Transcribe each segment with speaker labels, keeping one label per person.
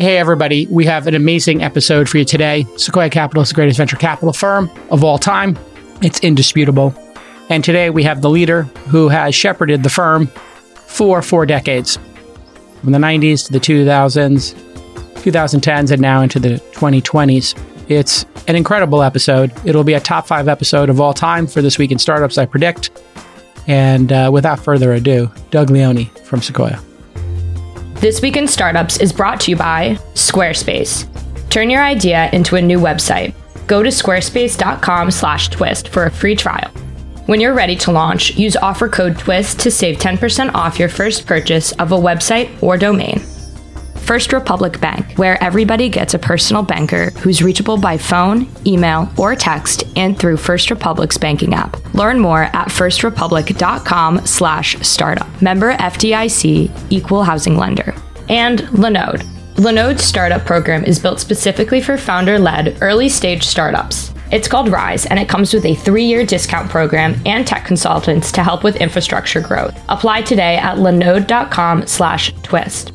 Speaker 1: Hey, everybody. We have an amazing episode for you today. Sequoia Capital is the greatest venture capital firm of all time. It's indisputable. And today we have the leader who has shepherded the firm for four decades from the 90s to the 2000s, 2010s, and now into the 2020s. It's an incredible episode. It'll be a top five episode of all time for This Week in Startups, I predict. And uh, without further ado, Doug Leone from Sequoia.
Speaker 2: This Week in Startups is brought to you by Squarespace. Turn your idea into a new website. Go to squarespace.com/twist for a free trial. When you're ready to launch, use offer code TWIST to save 10% off your first purchase of a website or domain. First Republic Bank, where everybody gets a personal banker who's reachable by phone, email, or text and through First Republic's banking app. Learn more at firstrepublic.com slash startup. Member FDIC, equal housing lender. And Linode. Linode's startup program is built specifically for founder-led early-stage startups. It's called Rise, and it comes with a three-year discount program and tech consultants to help with infrastructure growth. Apply today at linode.com slash twist.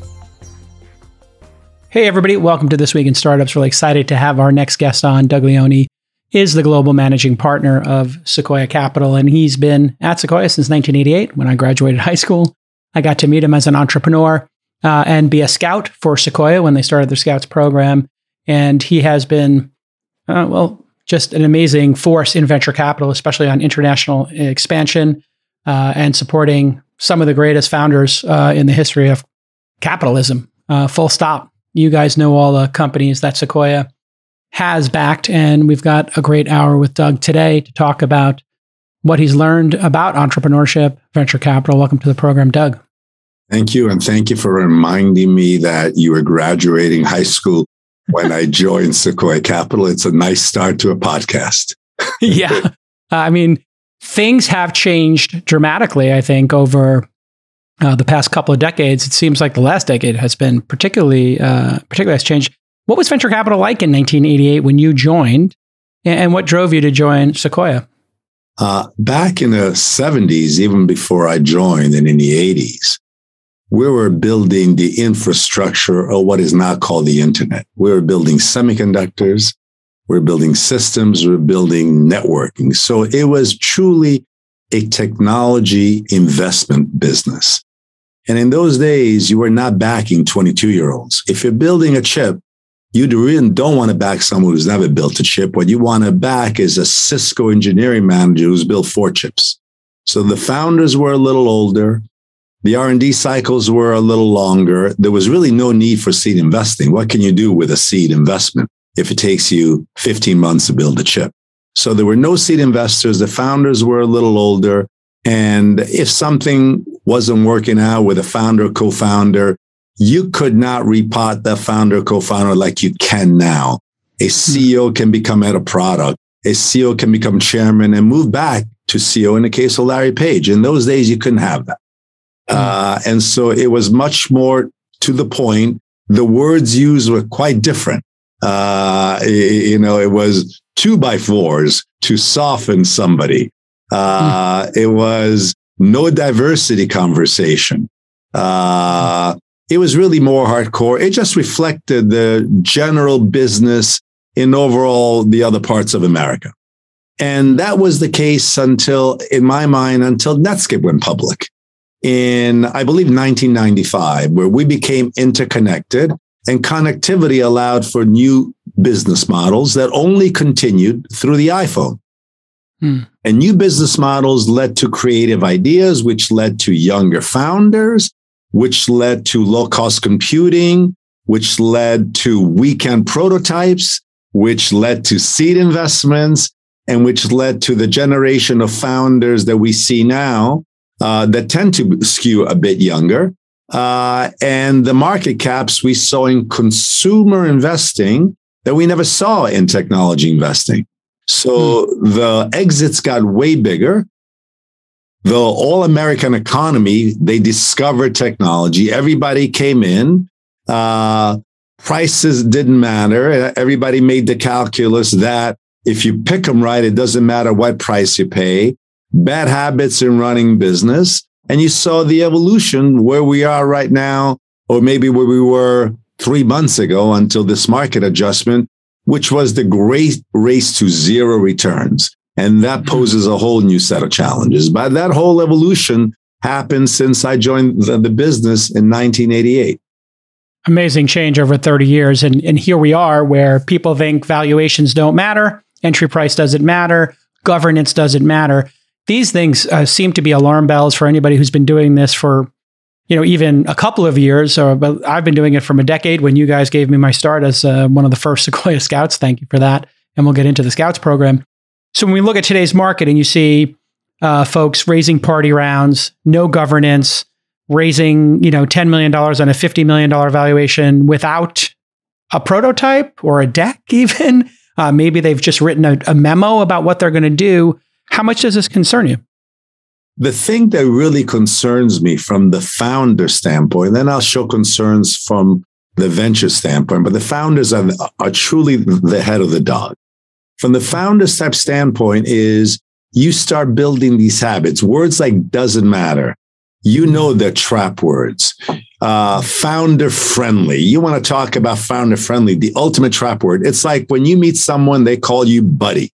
Speaker 1: Hey, everybody. Welcome to This Week in Startups. Really excited to have our next guest on. Doug Leone is the global managing partner of Sequoia Capital, and he's been at Sequoia since 1988 when I graduated high school. I got to meet him as an entrepreneur uh, and be a scout for Sequoia when they started their scouts program. And he has been, uh, well, just an amazing force in venture capital, especially on international expansion uh, and supporting some of the greatest founders uh, in the history of capitalism. Uh, full stop you guys know all the companies that Sequoia has backed. And we've got a great hour with Doug today to talk about what he's learned about entrepreneurship, venture capital. Welcome to the program, Doug.
Speaker 3: Thank you. And thank you for reminding me that you were graduating high school when I joined Sequoia Capital. It's a nice start to a podcast.
Speaker 1: yeah. I mean, things have changed dramatically, I think, over uh, the past couple of decades, it seems like the last decade has been particularly uh, particularly has changed. What was venture capital like in 1988 when you joined, and what drove you to join Sequoia?
Speaker 3: Uh, back in the 70s, even before I joined, and in the 80s, we were building the infrastructure of what is now called the internet. We were building semiconductors, we we're building systems, we we're building networking. So it was truly a technology investment business. And in those days, you were not backing 22 year olds. If you're building a chip, you really don't want to back someone who's never built a chip. What you want to back is a Cisco engineering manager who's built four chips. So the founders were a little older. The R&D cycles were a little longer. There was really no need for seed investing. What can you do with a seed investment if it takes you 15 months to build a chip? So there were no seed investors. The founders were a little older. And if something wasn't working out with a founder, co-founder, you could not repot the founder, co-founder like you can now. A hmm. CEO can become head of product. A CEO can become chairman and move back to CEO in the case of Larry Page. In those days, you couldn't have that. Hmm. Uh, and so it was much more to the point. The words used were quite different. Uh, you know, it was two by fours to soften somebody. Uh, mm. It was no diversity conversation. Uh, it was really more hardcore. It just reflected the general business in overall the other parts of America. And that was the case until, in my mind, until Netscape went public in, I believe, 1995, where we became interconnected and connectivity allowed for new business models that only continued through the iPhone. Hmm. And new business models led to creative ideas, which led to younger founders, which led to low cost computing, which led to weekend prototypes, which led to seed investments, and which led to the generation of founders that we see now uh, that tend to skew a bit younger. Uh, and the market caps we saw in consumer investing that we never saw in technology investing. So hmm. the exits got way bigger. The all American economy, they discovered technology. Everybody came in. Uh, prices didn't matter. Everybody made the calculus that if you pick them right, it doesn't matter what price you pay. Bad habits in running business. And you saw the evolution where we are right now, or maybe where we were three months ago until this market adjustment, which was the great race to zero returns. And that mm-hmm. poses a whole new set of challenges. But that whole evolution happened since I joined the, the business in 1988
Speaker 1: amazing change over 30 years. And, and here we are where people think valuations don't matter, entry price doesn't matter, governance doesn't matter. These things uh, seem to be alarm bells for anybody who's been doing this for you know, even a couple of years, or but I've been doing it from a decade when you guys gave me my start as uh, one of the first Sequoia Scouts. Thank you for that. And we'll get into the Scouts program. So when we look at today's market and you see uh, folks raising party rounds, no governance, raising, you know, $10 million on a $50 million valuation without a prototype or a deck even, uh, maybe they've just written a, a memo about what they're going to do. How much does this concern you?
Speaker 3: The thing that really concerns me from the founder standpoint, then I'll show concerns from the venture standpoint, but the founders are, are truly the head of the dog. From the founders type standpoint is you start building these habits. Words like doesn't matter. You know they're trap words. Uh, founder friendly. You want to talk about founder friendly, the ultimate trap word. It's like when you meet someone, they call you buddy.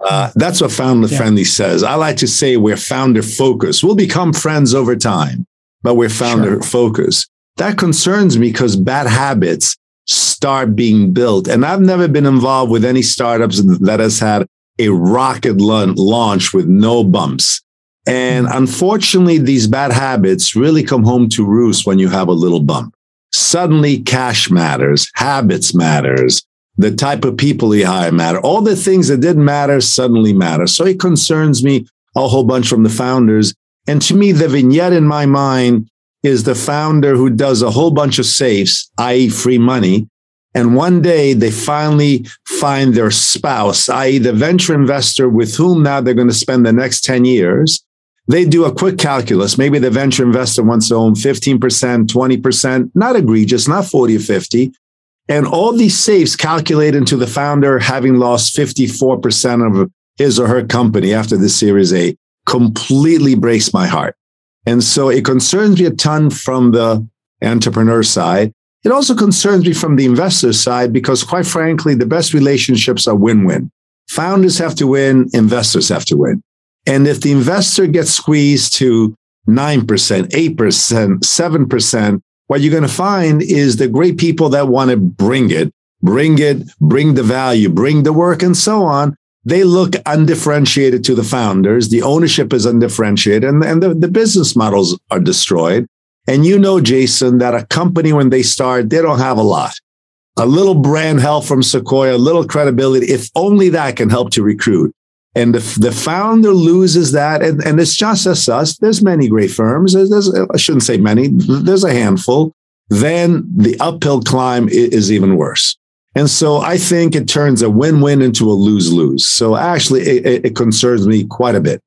Speaker 3: Uh, that's what founder yeah. friendly says. I like to say we're founder focused. We'll become friends over time, but we're founder sure. focused. That concerns me because bad habits start being built. And I've never been involved with any startups that has had a rocket launch with no bumps. And hmm. unfortunately, these bad habits really come home to roost when you have a little bump. Suddenly cash matters, habits matters, the type of people he hired matter. All the things that didn't matter suddenly matter. So it concerns me a whole bunch from the founders. And to me, the vignette in my mind is the founder who does a whole bunch of safes, i.e., free money. And one day they finally find their spouse, i.e., the venture investor with whom now they're going to spend the next 10 years. They do a quick calculus. Maybe the venture investor wants to own 15%, 20%, not egregious, not 40 or 50. And all these safes calculate into the founder having lost 54% of his or her company after the Series A completely breaks my heart. And so it concerns me a ton from the entrepreneur side. It also concerns me from the investor side because, quite frankly, the best relationships are win win. Founders have to win, investors have to win. And if the investor gets squeezed to 9%, 8%, 7%, what you're going to find is the great people that want to bring it, bring it, bring the value, bring the work, and so on. They look undifferentiated to the founders. The ownership is undifferentiated, and, and the, the business models are destroyed. And you know, Jason, that a company, when they start, they don't have a lot. A little brand help from Sequoia, a little credibility, if only that can help to recruit. And the, the founder loses that, and, and it's just as us. There's many great firms. There's, there's, I shouldn't say many. There's a handful. Then the uphill climb is even worse. And so I think it turns a win-win into a lose-lose. So actually, it, it concerns me quite a bit.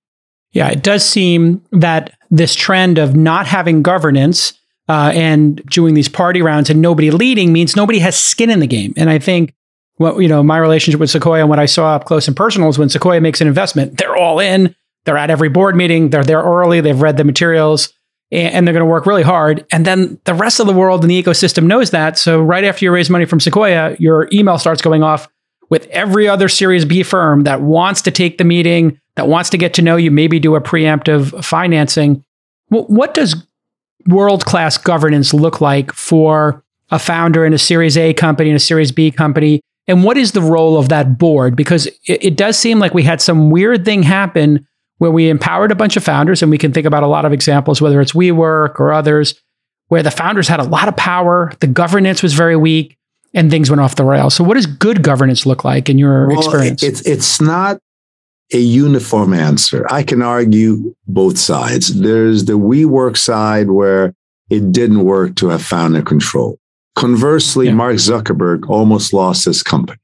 Speaker 1: Yeah, it does seem that this trend of not having governance uh, and doing these party rounds and nobody leading means nobody has skin in the game. And I think what you know my relationship with Sequoia and what I saw up close and personal is when Sequoia makes an investment, they're all in. They're at every board meeting. They're there early. They've read the materials, and they're going to work really hard. And then the rest of the world in the ecosystem knows that. So right after you raise money from Sequoia, your email starts going off with every other Series B firm that wants to take the meeting, that wants to get to know you, maybe do a preemptive financing. What does world class governance look like for a founder in a Series A company and a Series B company? And what is the role of that board? Because it, it, does seem like we had some weird thing happen where we empowered a bunch of founders, and we can think about a lot of examples, whether it's WeWork or others, where the founders had a lot of power, the governance was very weak, and things went off the rails. So, what does good governance look like in your well, experience?
Speaker 3: It's it's not a uniform answer. I can argue both sides. There's the WeWork side where it didn't work to have founder control. Conversely, yeah. Mark Zuckerberg almost lost his company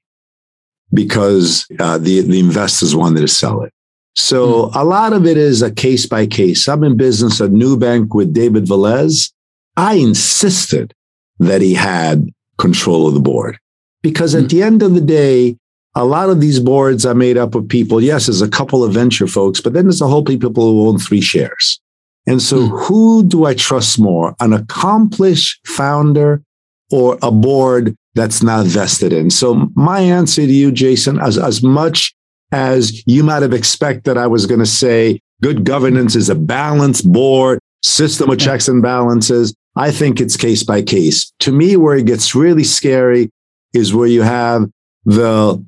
Speaker 3: because uh, the, the investors wanted to sell it. So mm. a lot of it is a case by case. I'm in business at Nubank with David Velez. I insisted that he had control of the board because at mm. the end of the day, a lot of these boards are made up of people. Yes, there's a couple of venture folks, but then there's a whole people who own three shares. And so, mm. who do I trust more? An accomplished founder or a board that's not vested in. So my answer to you, Jason, as, as much as you might have expected, I was going to say good governance is a balanced board, system of checks and balances. I think it's case by case. To me, where it gets really scary is where you have the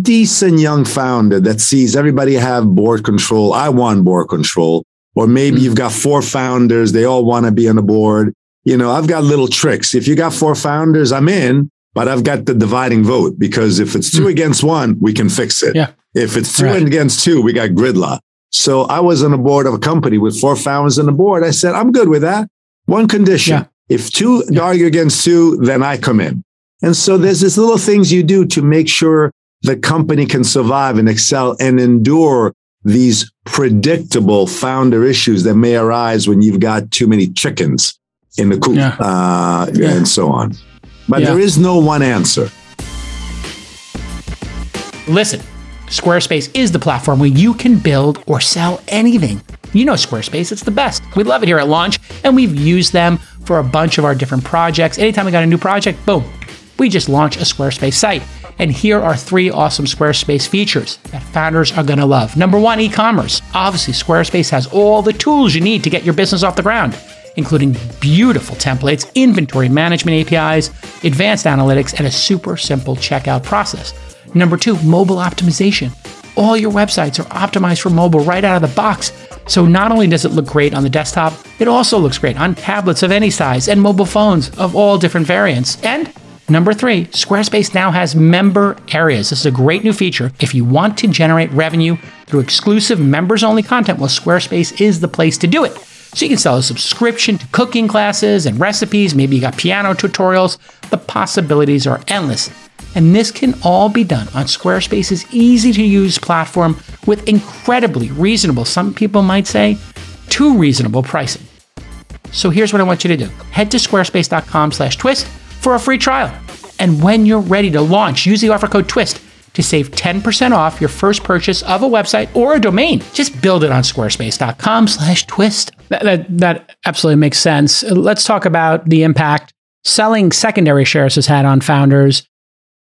Speaker 3: decent young founder that sees everybody have board control. I want board control. Or maybe mm-hmm. you've got four founders. They all want to be on the board. You know, I've got little tricks. If you got four founders, I'm in, but I've got the dividing vote because if it's 2 mm-hmm. against one, we can fix it.
Speaker 1: Yeah.
Speaker 3: If it's two right. against two, we got gridlock. So I was on the board of a company with four founders on the board. I said, I'm good with that. One condition. Yeah. If two yeah. argue against two, then I come in. And so there's these little things you do to make sure the company can survive and excel and endure these predictable founder issues that may arise when you've got too many chickens in the coop yeah. Uh, yeah. and so on. But there is no one answer.
Speaker 1: Listen, Squarespace is the platform where you can build or sell anything. You know Squarespace, it's the best. We love it here at Launch, and we've used them for a bunch of our different projects. Anytime we got a new project, boom, we just launch a Squarespace site. And here are three awesome Squarespace features that founders are going to love. Number one, e commerce. Obviously, Squarespace has all the tools you need to get your business off the ground, including beautiful templates, inventory management APIs, advanced analytics, and a super simple checkout process. Number two, mobile optimization. All your websites are optimized for mobile right out of the box. So not only does it look great on the desktop, it also looks great on tablets of any size and mobile phones of all different variants. And Number three, Squarespace now has member areas. This is a great new feature. If you want to generate revenue through exclusive members only content, well, Squarespace is the place to do it. So you can sell a subscription to cooking classes and recipes. Maybe you got piano tutorials. The possibilities are endless. And this can all be done on Squarespace's easy to use platform with incredibly reasonable, some people might say, too reasonable pricing. So here's what I want you to do. Head to squarespace.com slash twist for a free trial. And when you're ready to launch, use the offer code TWIST to save 10% off your first purchase of a website or a domain. Just build it on squarespace.com slash twist. That, that, that absolutely makes sense. Let's talk about the impact selling secondary shares has had on founders.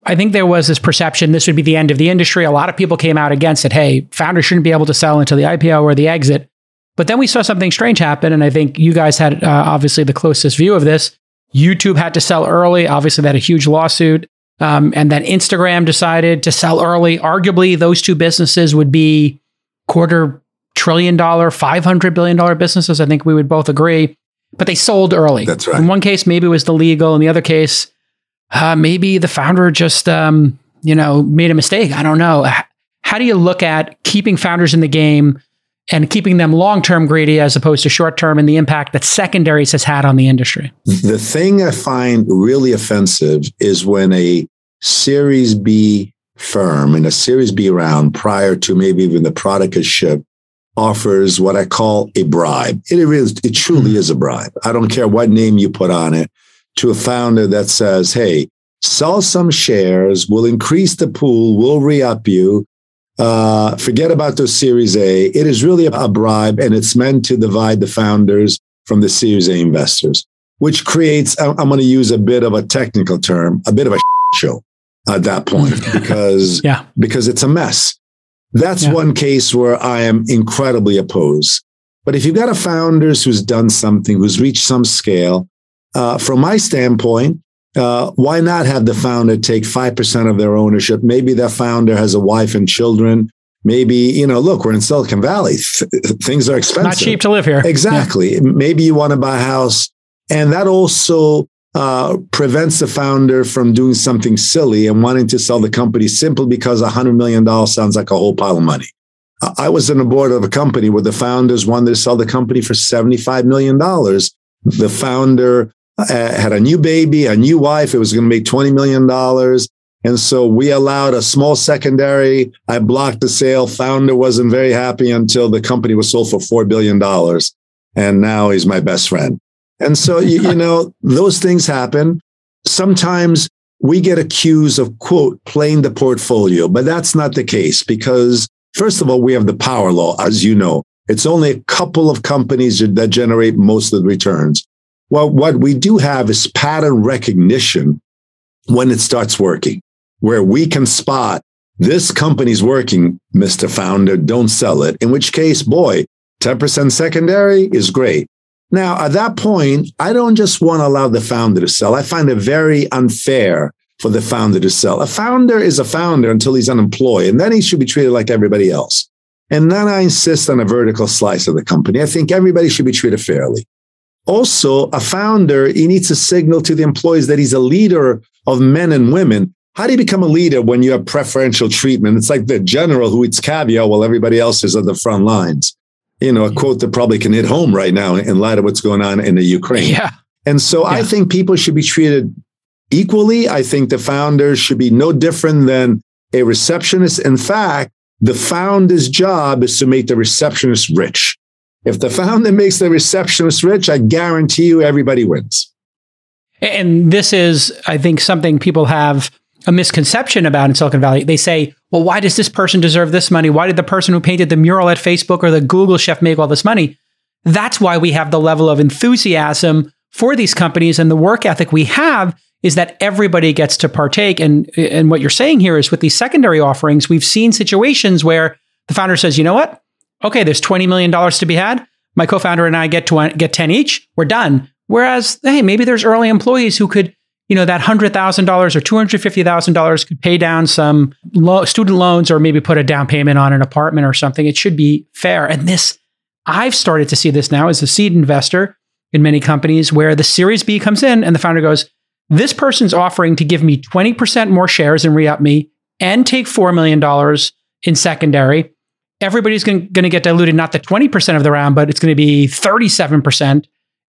Speaker 1: I think there was this perception this would be the end of the industry. A lot of people came out against it. Hey, founders shouldn't be able to sell until the IPO or the exit. But then we saw something strange happen. And I think you guys had uh, obviously the closest view of this. YouTube had to sell early. Obviously, they had a huge lawsuit. Um, and then Instagram decided to sell early. Arguably, those two businesses would be quarter trillion dollar, $500 billion businesses. I think we would both agree. But they sold early.
Speaker 3: That's right.
Speaker 1: In one case, maybe it was the legal. In the other case, uh, maybe the founder just, um, you know, made a mistake. I don't know. How do you look at keeping founders in the game and keeping them long term greedy as opposed to short term and the impact that secondaries has had on the industry.
Speaker 3: The thing I find really offensive is when a Series B firm in a Series B round prior to maybe even the product is shipped offers what I call a bribe. It is, it truly mm-hmm. is a bribe. I don't care what name you put on it to a founder that says, Hey, sell some shares, we'll increase the pool, we'll re-up you uh, forget about those Series A. It is really a bribe, and it's meant to divide the founders from the Series A investors, which creates, I'm going to use a bit of a technical term, a bit of a show at that point because, yeah. because it's a mess. That's yeah. one case where I am incredibly opposed. But if you've got a founders who's done something, who's reached some scale, uh, from my standpoint, uh, why not have the founder take 5% of their ownership? Maybe that founder has a wife and children. Maybe, you know, look, we're in Silicon Valley. Th- things are expensive.
Speaker 1: Not cheap to live here.
Speaker 3: Exactly. Yeah. Maybe you want to buy a house. And that also uh, prevents the founder from doing something silly and wanting to sell the company simply because $100 million sounds like a whole pile of money. I was on the board of a company where the founders wanted to sell the company for $75 million. The founder uh, had a new baby, a new wife. It was going to make $20 million. And so we allowed a small secondary. I blocked the sale. Founder wasn't very happy until the company was sold for $4 billion. And now he's my best friend. And so, you, you know, those things happen. Sometimes we get accused of, quote, playing the portfolio, but that's not the case because, first of all, we have the power law, as you know. It's only a couple of companies that generate most of the returns. Well, what we do have is pattern recognition when it starts working, where we can spot this company's working, Mr. Founder, don't sell it. In which case, boy, 10% secondary is great. Now, at that point, I don't just want to allow the founder to sell. I find it very unfair for the founder to sell. A founder is a founder until he's unemployed, and then he should be treated like everybody else. And then I insist on a vertical slice of the company. I think everybody should be treated fairly. Also, a founder, he needs to signal to the employees that he's a leader of men and women. How do you become a leader when you have preferential treatment? It's like the general who eats caviar while everybody else is at the front lines. You know, a quote that probably can hit home right now in light of what's going on in the Ukraine.
Speaker 1: Yeah.
Speaker 3: And so yeah. I think people should be treated equally. I think the founders should be no different than a receptionist. In fact, the founder's job is to make the receptionist rich. If the founder makes the receptionist rich, I guarantee you everybody wins.
Speaker 1: And this is, I think, something people have a misconception about in Silicon Valley. They say, well, why does this person deserve this money? Why did the person who painted the mural at Facebook or the Google chef make all this money? That's why we have the level of enthusiasm for these companies and the work ethic we have is that everybody gets to partake. And, and what you're saying here is with these secondary offerings, we've seen situations where the founder says, you know what? Okay, there's $20 million to be had. My co-founder and I get to get 10 each. We're done. Whereas, hey, maybe there's early employees who could, you know, that $100,000 or $250,000 could pay down some lo- student loans or maybe put a down payment on an apartment or something. It should be fair. And this, I've started to see this now as a seed investor in many companies where the Series B comes in and the founder goes, this person's offering to give me 20% more shares and re up me and take $4 million in secondary. Everybody's going to get diluted, not the 20% of the round, but it's going to be 37%.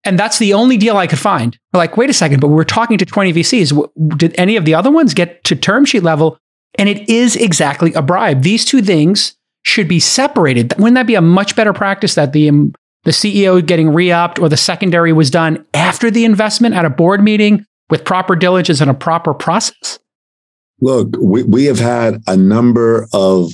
Speaker 1: And that's the only deal I could find. like, wait a second, but we're talking to 20 VCs. Did any of the other ones get to term sheet level? And it is exactly a bribe. These two things should be separated. Wouldn't that be a much better practice that the um, the CEO getting re-upped or the secondary was done after the investment at a board meeting with proper diligence and a proper process?
Speaker 3: Look, we, we have had a number of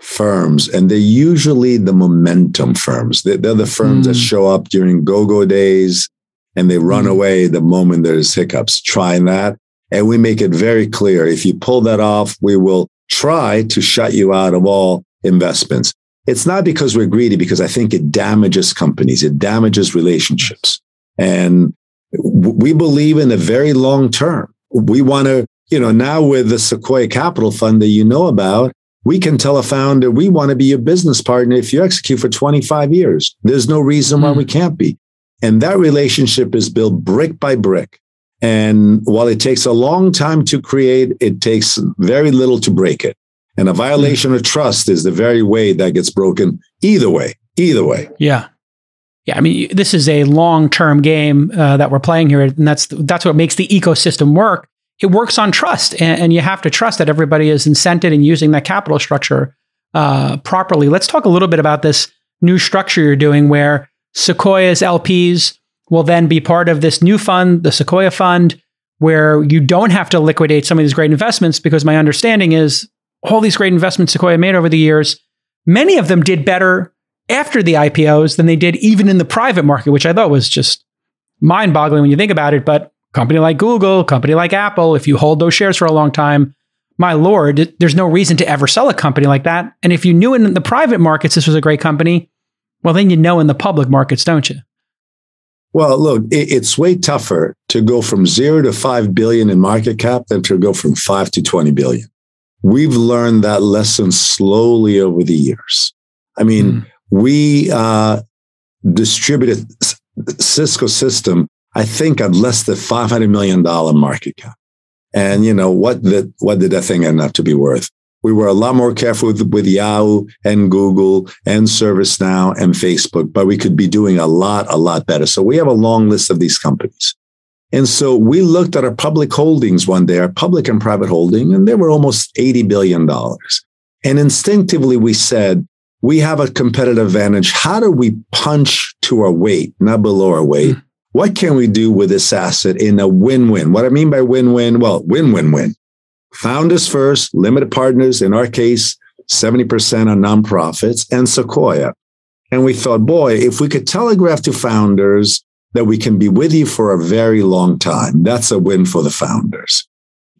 Speaker 3: firms, and they're usually the momentum firms. They're, they're the firms mm. that show up during go go days and they run mm. away the moment there's hiccups. Trying that. And we make it very clear if you pull that off, we will try to shut you out of all investments. It's not because we're greedy, because I think it damages companies, it damages relationships. And we believe in a very long term. We want to, you know, now with the Sequoia Capital Fund that you know about, we can tell a founder, we want to be your business partner if you execute for 25 years. There's no reason why we hmm. can't be. And that relationship is built brick by brick. And while it takes a long time to create, it takes very little to break it. And a violation of trust is the very way that gets broken either way, either way.
Speaker 1: Yeah. Yeah, I mean, this is a long-term game uh, that we're playing here, and that's that's what makes the ecosystem work. It works on trust, and, and you have to trust that everybody is incented in using that capital structure uh, properly. Let's talk a little bit about this new structure you're doing, where Sequoia's LPs will then be part of this new fund, the Sequoia Fund, where you don't have to liquidate some of these great investments. Because my understanding is all these great investments Sequoia made over the years, many of them did better after the IPOs than they did even in the private market, which I thought was just mind boggling when you think about it. But company like Google, company like Apple, if you hold those shares for a long time, my lord, there's no reason to ever sell a company like that. And if you knew in the private markets this was a great company, well, then you know in the public markets, don't you?
Speaker 3: Well, look, it's way tougher to go from zero to five billion in market cap than to go from five to 20 billion. We've learned that lesson slowly over the years. I mean, mm we uh, distributed Cisco system, I think, at less than $500 million market cap. And, you know, what did, what did that thing end up to be worth? We were a lot more careful with, with Yahoo and Google and ServiceNow and Facebook, but we could be doing a lot, a lot better. So we have a long list of these companies. And so we looked at our public holdings one day, our public and private holding, and they were almost $80 billion. And instinctively we said, we have a competitive advantage. How do we punch to our weight, not below our weight? Mm. What can we do with this asset in a win win? What I mean by win win, well, win win win. Founders first, limited partners, in our case, 70% are nonprofits, and Sequoia. And we thought, boy, if we could telegraph to founders that we can be with you for a very long time. That's a win for the founders.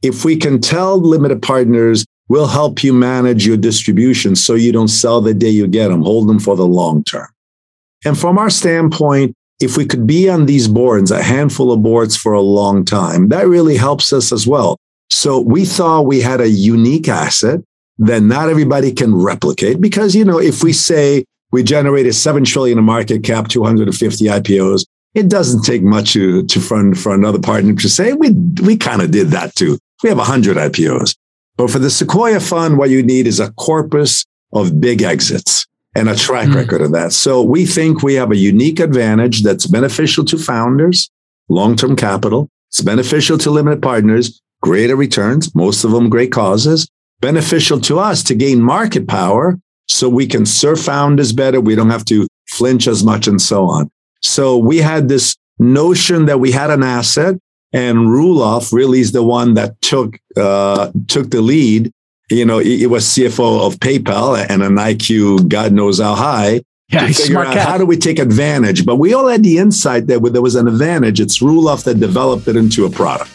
Speaker 3: If we can tell limited partners, we'll help you manage your distribution so you don't sell the day you get them, hold them for the long term. And from our standpoint, if we could be on these boards, a handful of boards for a long time, that really helps us as well. So we thought we had a unique asset that not everybody can replicate because, you know, if we say we generated 7 trillion in market cap, 250 IPOs, it doesn't take much to, to for, for another partner to say, we, we kind of did that too. We have 100 IPOs. But for the Sequoia fund, what you need is a corpus of big exits and a track mm. record of that. So we think we have a unique advantage that's beneficial to founders, long-term capital. It's beneficial to limited partners, greater returns, most of them great causes, beneficial to us to gain market power so we can serve founders better. We don't have to flinch as much and so on. So we had this notion that we had an asset and Roelof really is the one that took, uh, took the lead. You know, he, he, was CFO of PayPal and an IQ, God knows how high.
Speaker 1: Yeah, to figure out
Speaker 3: how do we take advantage. But we all had the insight that there was an advantage. It's Roelof that developed it into a product.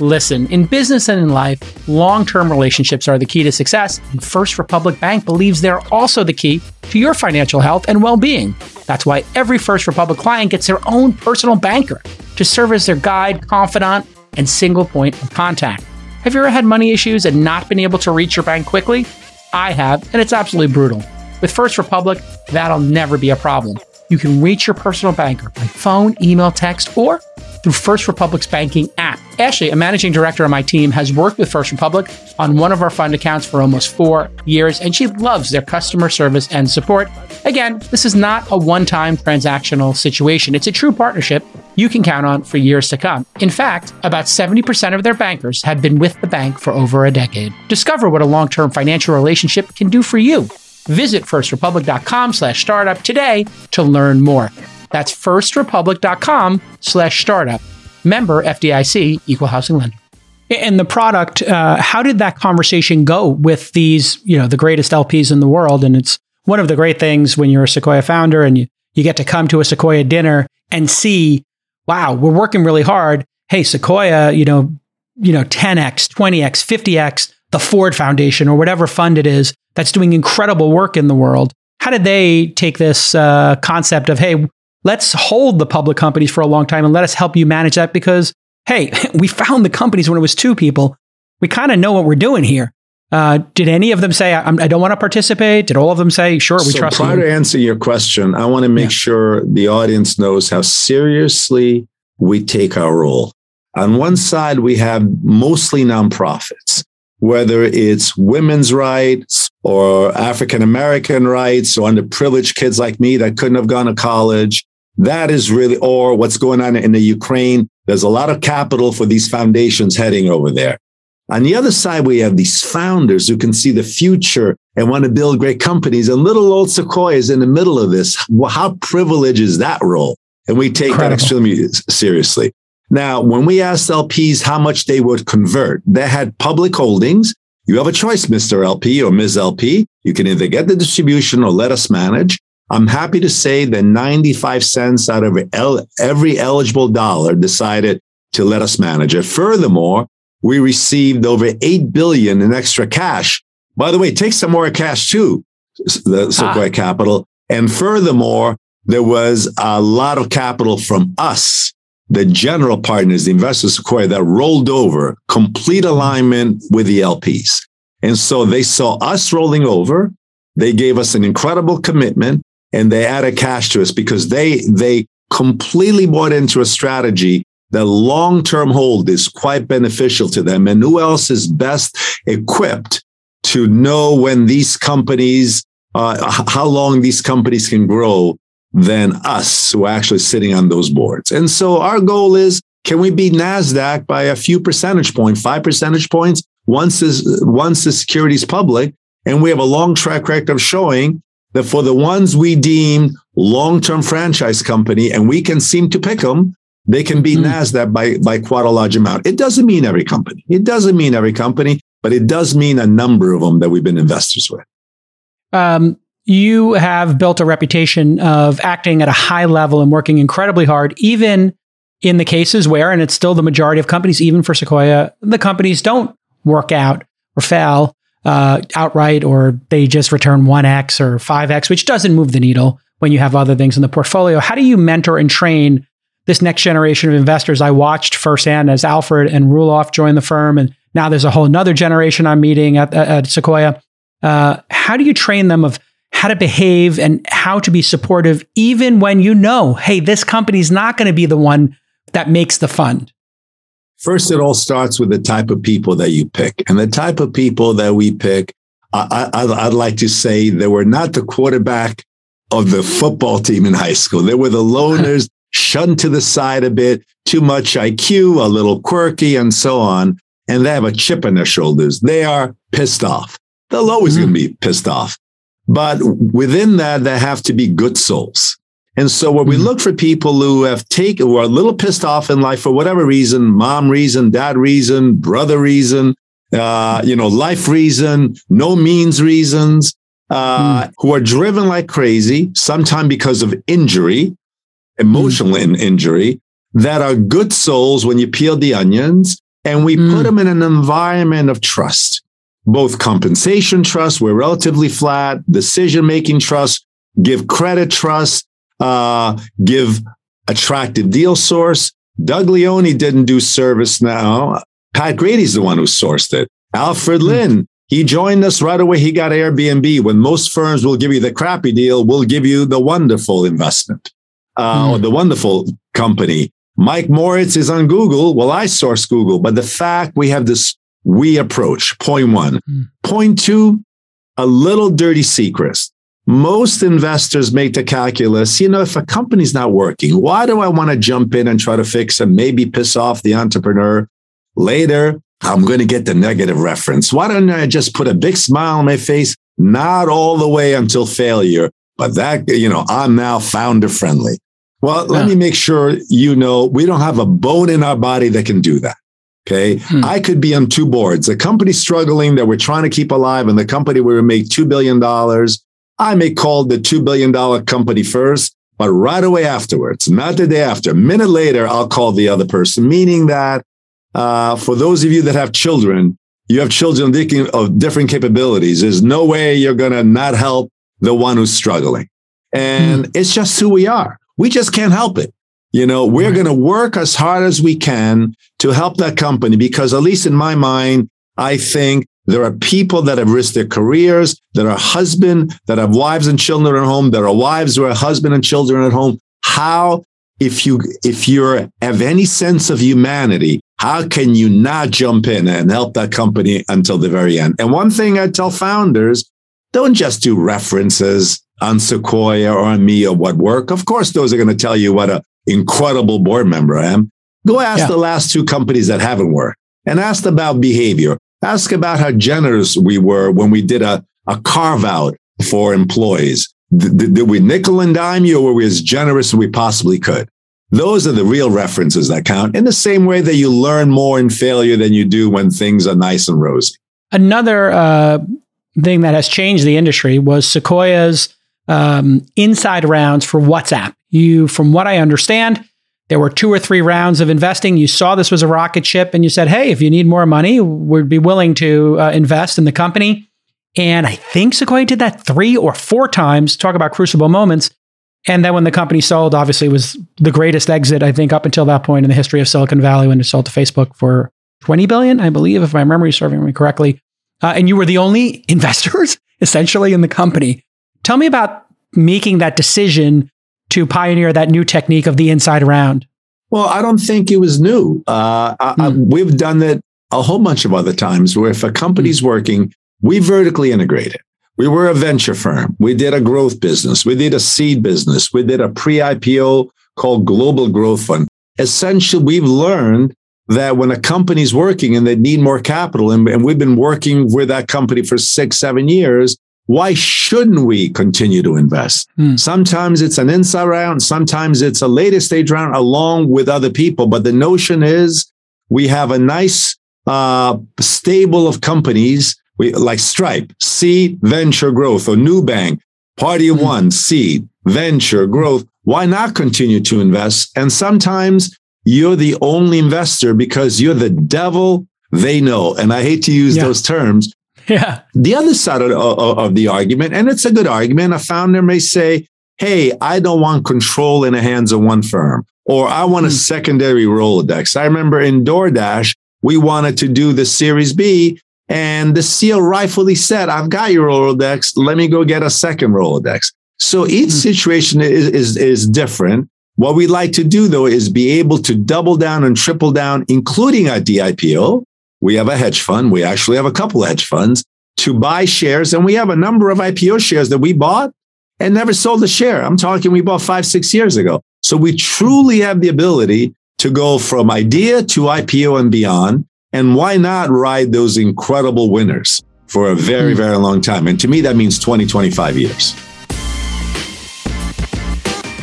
Speaker 1: Listen, in business and in life, long term relationships are the key to success, and First Republic Bank believes they're also the key to your financial health and well being. That's why every First Republic client gets their own personal banker to serve as their guide, confidant, and single point of contact. Have you ever had money issues and not been able to reach your bank quickly? I have, and it's absolutely brutal. With First Republic, that'll never be a problem. You can reach your personal banker by phone, email, text, or through First Republic's banking app. Ashley, a managing director on my team, has worked with First Republic on one of our fund accounts for almost four years, and she loves their customer service and support. Again, this is not a one time transactional situation, it's a true partnership you can count on for years to come. In fact, about 70% of their bankers have been with the bank for over a decade. Discover what a long term financial relationship can do for you. Visit firstrepublic.com slash startup today to learn more. That's firstrepublic.com slash startup. Member FDIC, equal housing lender. And the product, uh, how did that conversation go with these, you know, the greatest LPs in the world? And it's one of the great things when you're a Sequoia founder and you, you get to come to a Sequoia dinner and see, wow, we're working really hard. Hey, Sequoia, you know, you know, 10x, 20x, 50x, the Ford Foundation or whatever fund it is that's doing incredible work in the world. How did they take this uh, concept of, hey, let's hold the public companies for a long time and let us help you manage that because, hey, we found the companies when it was two people. We kind of know what we're doing here. Uh, did any of them say, I, I don't want to participate? Did all of them say, sure, we
Speaker 3: so
Speaker 1: trust
Speaker 3: prior
Speaker 1: you?
Speaker 3: to answer your question, I want to make yeah. sure the audience knows how seriously we take our role. On one side, we have mostly nonprofits, whether it's women's rights or African American rights or underprivileged kids like me that couldn't have gone to college that is really, or what's going on in the Ukraine. There's a lot of capital for these foundations heading over there. On the other side, we have these founders who can see the future and want to build great companies. And little old Sequoia is in the middle of this. Well, how privileged is that role? And we take Incredible. that extremely seriously. Now, when we asked LPs how much they would convert, they had public holdings. You have a choice, Mr. LP or Ms. LP. You can either get the distribution or let us manage. I'm happy to say that 95 cents out of every eligible dollar decided to let us manage it. Furthermore, we received over 8 billion in extra cash. By the way, take some more cash too, the Sequoia ah. Capital. And furthermore, there was a lot of capital from us, the general partners, the investors Sequoia that rolled over, complete alignment with the LPs. And so they saw us rolling over. They gave us an incredible commitment and they added cash to us because they they completely bought into a strategy that long-term hold is quite beneficial to them. And who else is best equipped to know when these companies, uh, how long these companies can grow than us who are actually sitting on those boards. And so our goal is, can we beat NASDAQ by a few percentage points, five percentage points once this, once the security is public? And we have a long track record of showing that for the ones we deem long-term franchise company and we can seem to pick them, they can be mm. NASDAQ by, by quite a large amount. It doesn't mean every company. It doesn't mean every company, but it does mean a number of them that we've been investors with.
Speaker 1: Um, you have built a reputation of acting at a high level and working incredibly hard, even in the cases where, and it's still the majority of companies, even for Sequoia, the companies don't work out or fail uh, outright, or they just return 1x or 5x, which doesn't move the needle when you have other things in the portfolio. How do you mentor and train this next generation of investors? I watched firsthand as Alfred and Roelof joined the firm, and now there's a whole another generation I'm meeting at, at Sequoia. Uh, how do you train them of how to behave and how to be supportive, even when you know, hey, this company's not going to be the one that makes the fund?
Speaker 3: First, it all starts with the type of people that you pick. And the type of people that we pick, I, I, I'd like to say they were not the quarterback of the football team in high school. They were the loners, shunned to the side a bit, too much IQ, a little quirky, and so on. And they have a chip on their shoulders. They are pissed off. They're always mm-hmm. going to be pissed off. But within that, there have to be good souls. And so when we mm-hmm. look for people who have taken, who are a little pissed off in life for whatever reason, mom reason, dad reason, brother reason, uh, you know, life reason, no means reasons, uh, mm. who are driven like crazy, sometimes because of injury, emotional mm. injury, that are good souls when you peel the onions, and we mm. put them in an environment of trust both compensation trust, we're relatively flat, decision making trust, give credit trust, uh, give attractive deal source. Doug Leone didn't do ServiceNow. Pat Grady's the one who sourced it. Alfred Lin, he joined us right away. He got Airbnb. When most firms will give you the crappy deal, we'll give you the wonderful investment uh, mm. or the wonderful company. Mike Moritz is on Google. Well, I source Google, but the fact we have this we approach. Point one. Mm. Point two, a little dirty secret. Most investors make the calculus, you know, if a company's not working, why do I want to jump in and try to fix and maybe piss off the entrepreneur? Later, I'm going to get the negative reference. Why don't I just put a big smile on my face? Not all the way until failure, but that, you know, I'm now founder friendly. Well, yeah. let me make sure you know we don't have a bone in our body that can do that. Okay. Hmm. I could be on two boards. A company struggling that we're trying to keep alive and the company where we make $2 billion. I may call the $2 billion company first, but right away afterwards, not the day after, a minute later, I'll call the other person, meaning that uh, for those of you that have children, you have children of different capabilities. There's no way you're going to not help the one who's struggling. And hmm. it's just who we are. We just can't help it. You know, we're right. going to work as hard as we can to help that company because, at least in my mind, I think there are people that have risked their careers, that are husband, that have wives and children at home, that are wives who are husband and children at home. How, if you if you have any sense of humanity, how can you not jump in and help that company until the very end? And one thing I tell founders, don't just do references on Sequoia or on me or what work. Of course, those are going to tell you what a incredible board member I am. Go ask yeah. the last two companies that haven't worked and ask about behavior. Ask about how generous we were when we did a, a carve out for employees. Did, did we nickel and dime you or were we as generous as we possibly could? Those are the real references that count in the same way that you learn more in failure than you do when things are nice and rosy.
Speaker 1: Another uh, thing that has changed the industry was Sequoia's um, inside rounds for WhatsApp. You, from what I understand, there were two or three rounds of investing. You saw this was a rocket ship and you said, hey, if you need more money, we'd be willing to uh, invest in the company. And I think Sequoia did that three or four times. Talk about crucible moments. And then when the company sold, obviously was the greatest exit, I think, up until that point in the history of Silicon Valley when it sold to Facebook for 20 billion, I believe, if my memory serving me correctly. Uh, and you were the only investors essentially in the company. Tell me about making that decision to pioneer that new technique of the inside round?
Speaker 3: Well, I don't think it was new. Uh, I, I, hmm. we've done it a whole bunch of other times where if a company's mm. working, we vertically integrate it. We were a venture firm. We did a growth business. We did a seed business. We did a pre IPO called Global Growth Fund. Essentially, we've learned that when a company's working and they need more capital, and, and we've been working with that company for six, seven years, why shouldn't we continue to invest? Hmm. Sometimes it's an inside round, sometimes it's a later stage round along with other people. But the notion is we have a nice uh, stable of companies we, like Stripe, Seed Venture Growth, or Nubank, Party mm-hmm. one, seed, venture, growth. Why not continue to invest? And sometimes you're the only investor because you're the devil they know. And I hate to use yeah. those terms.
Speaker 1: Yeah.
Speaker 3: The other side of, of, of the argument, and it's a good argument, a founder may say, Hey, I don't want control in the hands of one firm, or I want a mm. secondary Rolodex. I remember in DoorDash, we wanted to do the Series B, and the CEO rightfully said, I've got your Rolodex. Let me go get a second Rolodex. So each mm. situation is, is, is different. What we like to do, though, is be able to double down and triple down, including at the IPO. We have a hedge fund. We actually have a couple of hedge funds to buy shares. And we have a number of IPO shares that we bought and never sold a share. I'm talking we bought five, six years ago. So we truly have the ability to go from idea to IPO and beyond. And why not ride those incredible winners for a very, hmm. very long time? And to me, that means 20, 25 years.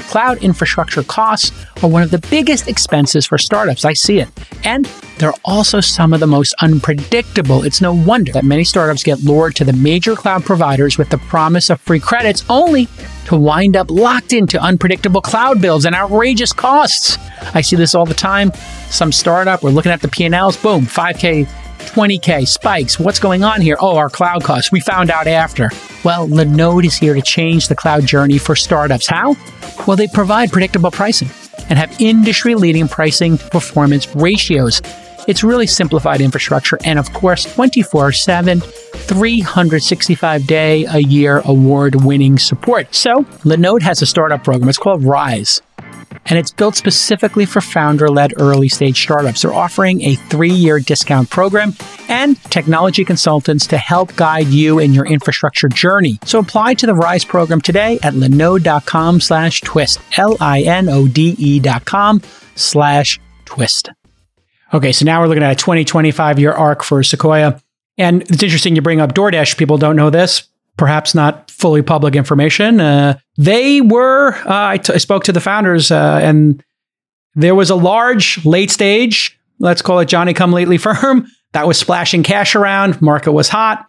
Speaker 1: Cloud infrastructure costs are one of the biggest expenses for startups. I see it. And they're also some of the most unpredictable. It's no wonder that many startups get lured to the major cloud providers with the promise of free credits only to wind up locked into unpredictable cloud bills and outrageous costs. I see this all the time. Some startup, we're looking at the P&Ls, boom, 5K 20K spikes. What's going on here? Oh, our cloud costs. We found out after. Well, Linode is here to change the cloud journey for startups. How? Well, they provide predictable pricing and have industry leading pricing performance ratios. It's really simplified infrastructure and, of course, 24 7, 365 day a year award winning support. So, Linode has a startup program. It's called Rise and it's built specifically for founder led early stage startups. They're offering a three year discount program and technology consultants to help guide you in your infrastructure journey. So apply to the RISE program today at linode.com slash twist, L I N O D E dot com slash twist. Okay, so now we're looking at a 20, 25 year arc for Sequoia. And it's interesting you bring up DoorDash. People don't know this perhaps not fully public information. Uh, they were, uh, I, t- I spoke to the founders, uh, and there was a large late stage, let's call it Johnny come lately firm that was splashing cash around. Market was hot.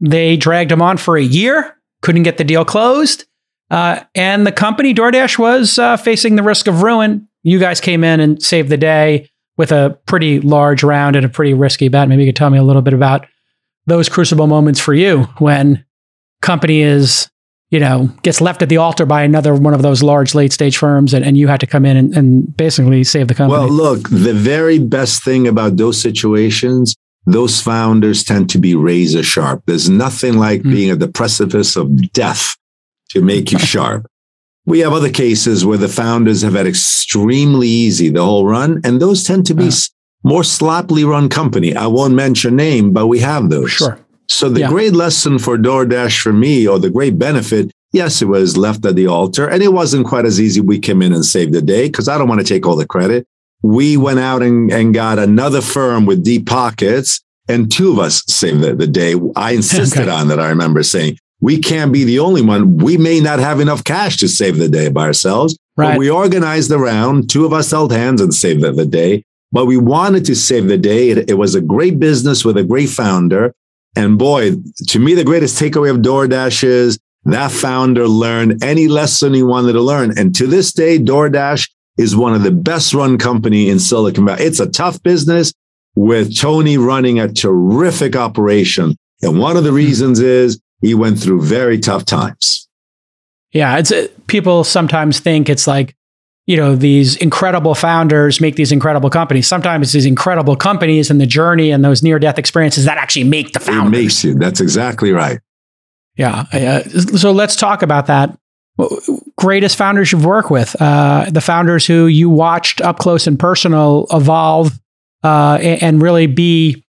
Speaker 1: They dragged them on for a year, couldn't get the deal closed. Uh, and the company, DoorDash, was uh, facing the risk of ruin. You guys came in and saved the day with a pretty large round and a pretty risky bet. Maybe you could tell me a little bit about those crucible moments for you when company is you know gets left at the altar by another one of those large late stage firms and, and you had to come in and, and basically save the company.
Speaker 3: Well look the very best thing about those situations those founders tend to be razor sharp. There's nothing like mm. being at the precipice of death to make you sharp. We have other cases where the founders have had extremely easy the whole run and those tend to be uh. more sloppily run company. I won't mention name but we have those.
Speaker 1: Sure
Speaker 3: so the yeah. great lesson for DoorDash for me, or the great benefit, yes, it was left at the altar, and it wasn't quite as easy. We came in and saved the day because I don't want to take all the credit. We went out and, and got another firm with deep pockets, and two of us saved the, the day. I insisted okay. on that. I remember saying we can't be the only one. We may not have enough cash to save the day by ourselves. Right. But we organized around. Two of us held hands and saved the, the day. But we wanted to save the day. It, it was a great business with a great founder. And boy, to me, the greatest takeaway of DoorDash is that founder learned any lesson he wanted to learn. And to this day, DoorDash is one of the best run company in Silicon Valley. It's a tough business with Tony running a terrific operation. And one of the reasons is he went through very tough times.
Speaker 1: Yeah, it's uh, people sometimes think it's like you know these incredible founders make these incredible companies. Sometimes these incredible companies and the journey and those near death experiences that actually make the founders.
Speaker 3: it makes you. That's exactly right.
Speaker 1: Yeah uh, so let's talk about that. Greatest founders you've worked with uh, the founders who you watched up close and personal evolve uh, and really be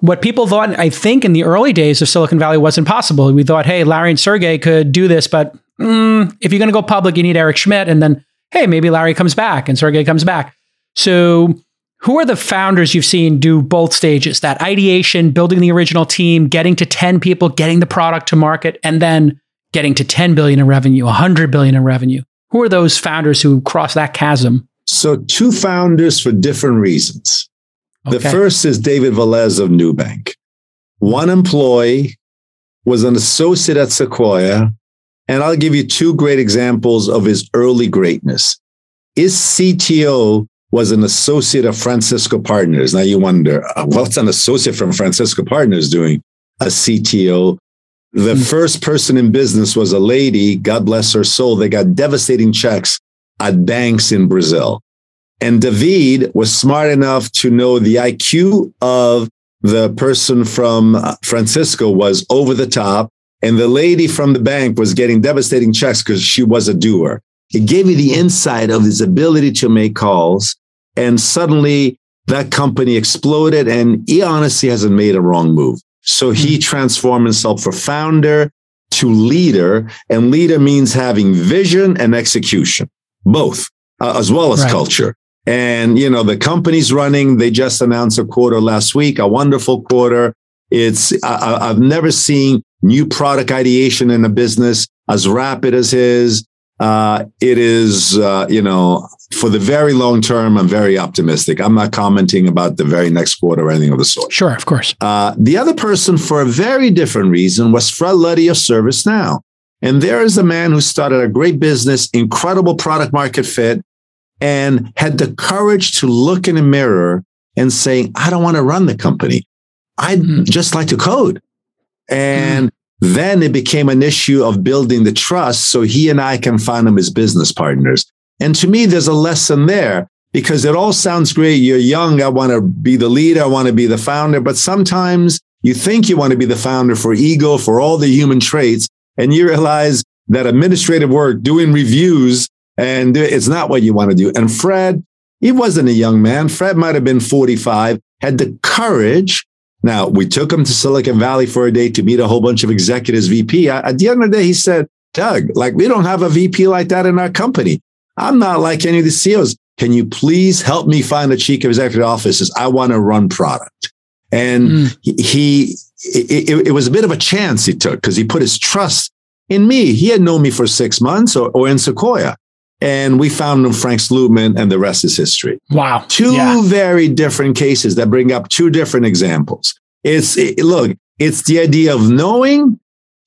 Speaker 1: what people thought i think in the early days of silicon valley wasn't possible we thought hey larry and sergey could do this but mm, if you're going to go public you need eric schmidt and then hey, maybe Larry comes back and Sergey comes back. So, who are the founders you've seen do both stages that ideation, building the original team, getting to 10 people, getting the product to market, and then getting to 10 billion in revenue, 100 billion in revenue? Who are those founders who cross that chasm?
Speaker 3: So, two founders for different reasons. Okay. The first is David Velez of Nubank. One employee was an associate at Sequoia And I'll give you two great examples of his early greatness. His CTO was an associate of Francisco Partners. Now you wonder, uh, what's an associate from Francisco Partners doing? A CTO. The mm-hmm. first person in business was a lady, God bless her soul. They got devastating checks at banks in Brazil. And David was smart enough to know the IQ of the person from uh, Francisco was over the top. And the lady from the bank was getting devastating checks because she was a doer. It gave me the insight of his ability to make calls. And suddenly that company exploded and he honestly hasn't made a wrong move. So he hmm. transformed himself from founder to leader and leader means having vision and execution, both uh, as well as right. culture. And, you know, the company's running. They just announced a quarter last week, a wonderful quarter. It's, I, I've never seen new product ideation in a business as rapid as his. Uh, it is, uh, you know, for the very long term, I'm very optimistic. I'm not commenting about the very next quarter or anything of the sort.
Speaker 1: Sure, of course.
Speaker 3: Uh, the other person, for a very different reason, was Fred Luddy of ServiceNow. And there is a man who started a great business, incredible product market fit, and had the courage to look in a mirror and say, I don't want to run the company. I'd mm. just like to code. And mm. then it became an issue of building the trust so he and I can find him as business partners. And to me, there's a lesson there because it all sounds great. You're young. I want to be the leader. I want to be the founder. But sometimes you think you want to be the founder for ego, for all the human traits. And you realize that administrative work, doing reviews, and it's not what you want to do. And Fred, he wasn't a young man. Fred might have been 45, had the courage. Now, we took him to Silicon Valley for a day to meet a whole bunch of executives, VP. At the end of the day, he said, Doug, like we don't have a VP like that in our company. I'm not like any of the CEOs. Can you please help me find a chief executive offices? I want to run product. And mm. he, it, it, was a bit of a chance he took because he put his trust in me. He had known me for six months or, or in Sequoia. And we found him, Frank Slootman, and the rest is history.
Speaker 1: Wow.
Speaker 3: Two yeah. very different cases that bring up two different examples. It's, it, look, it's the idea of knowing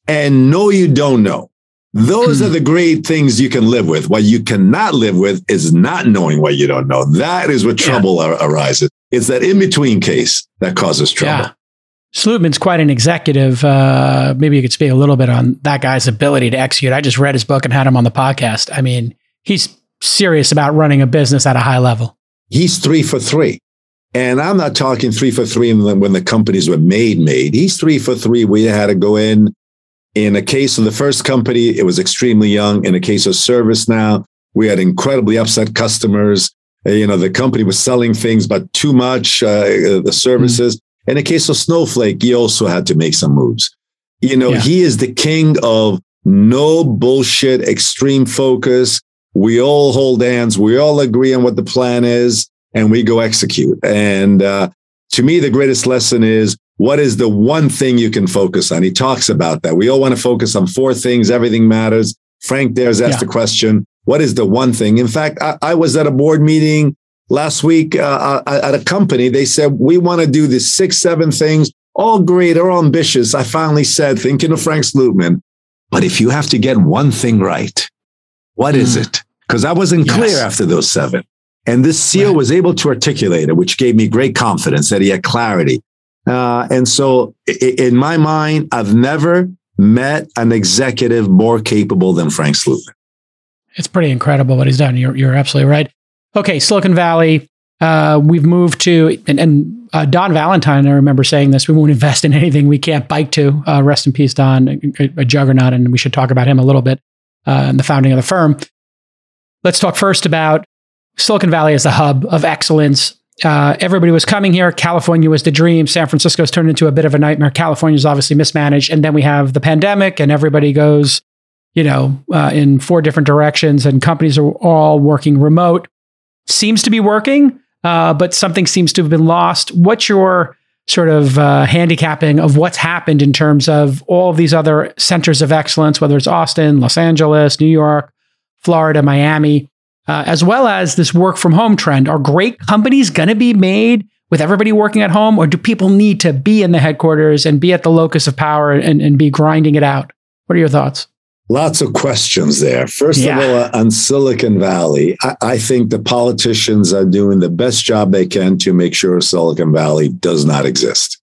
Speaker 3: and know you don't know. Those are hmm. the great things you can live with. What you cannot live with is not knowing what you don't know. That is what trouble yeah. arises. It's that in between case that causes trouble. Yeah.
Speaker 1: Slootman's quite an executive. Uh, maybe you could speak a little bit on that guy's ability to execute. I just read his book and had him on the podcast. I mean, he's serious about running a business at a high level.
Speaker 3: He's three for three. And I'm not talking three for three when the companies were made, made. He's three for three. We had to go in in a case of the first company, it was extremely young. In a case of ServiceNow, we had incredibly upset customers. Uh, you know, the company was selling things, but too much, uh, uh the services. Mm. In a case of Snowflake, he also had to make some moves. You know, yeah. he is the king of no bullshit, extreme focus. We all hold hands. We all agree on what the plan is and we go execute. And uh, to me, the greatest lesson is what is the one thing you can focus on? He talks about that. We all want to focus on four things. Everything matters. Frank Dares asked yeah. the question, what is the one thing? In fact, I, I was at a board meeting last week uh, uh at a company. They said, we want to do this six, seven things, all great, all ambitious. I finally said, thinking of Frank Slootman, but if you have to get one thing right, what mm. it? Because I wasn't yes. clear after those seven. And this CEO right. was able to articulate it, which gave me great confidence that he had clarity. Uh, and so, in my mind, I've never met an executive more capable than Frank Slootman.
Speaker 1: It's pretty incredible what he's done. You're, you're absolutely right. Okay, Silicon Valley. Uh, we've moved to, and, and uh, Don Valentine, I remember saying this, we won't invest in anything we can't bike to. Uh, rest in peace, Don, a, a, juggernaut, and we should talk about him a little bit uh, and the founding of the firm. Let's talk first about Silicon Valley as the hub of excellence uh, everybody was coming here. California was the dream. San Francisco's turned into a bit of a nightmare. California's obviously mismanaged. And then we have the pandemic, and everybody goes, you know, uh, in four different directions, and companies are all working remote. Seems to be working, uh, but something seems to have been lost. What's your sort of uh, handicapping of what's happened in terms of all of these other centers of excellence, whether it's Austin, Los Angeles, New York, Florida, Miami? uh, as well as this work from home trend. Are great companies going to be made with everybody working at home, or do people need to be in the headquarters and be at the locus of power and, and be grinding it out? What are your thoughts?
Speaker 3: Lots of questions there. First
Speaker 1: Yeah.
Speaker 3: of all, uh, on Silicon Valley, I, I think the politicians are doing the best job they can to make sure Silicon Valley does not exist.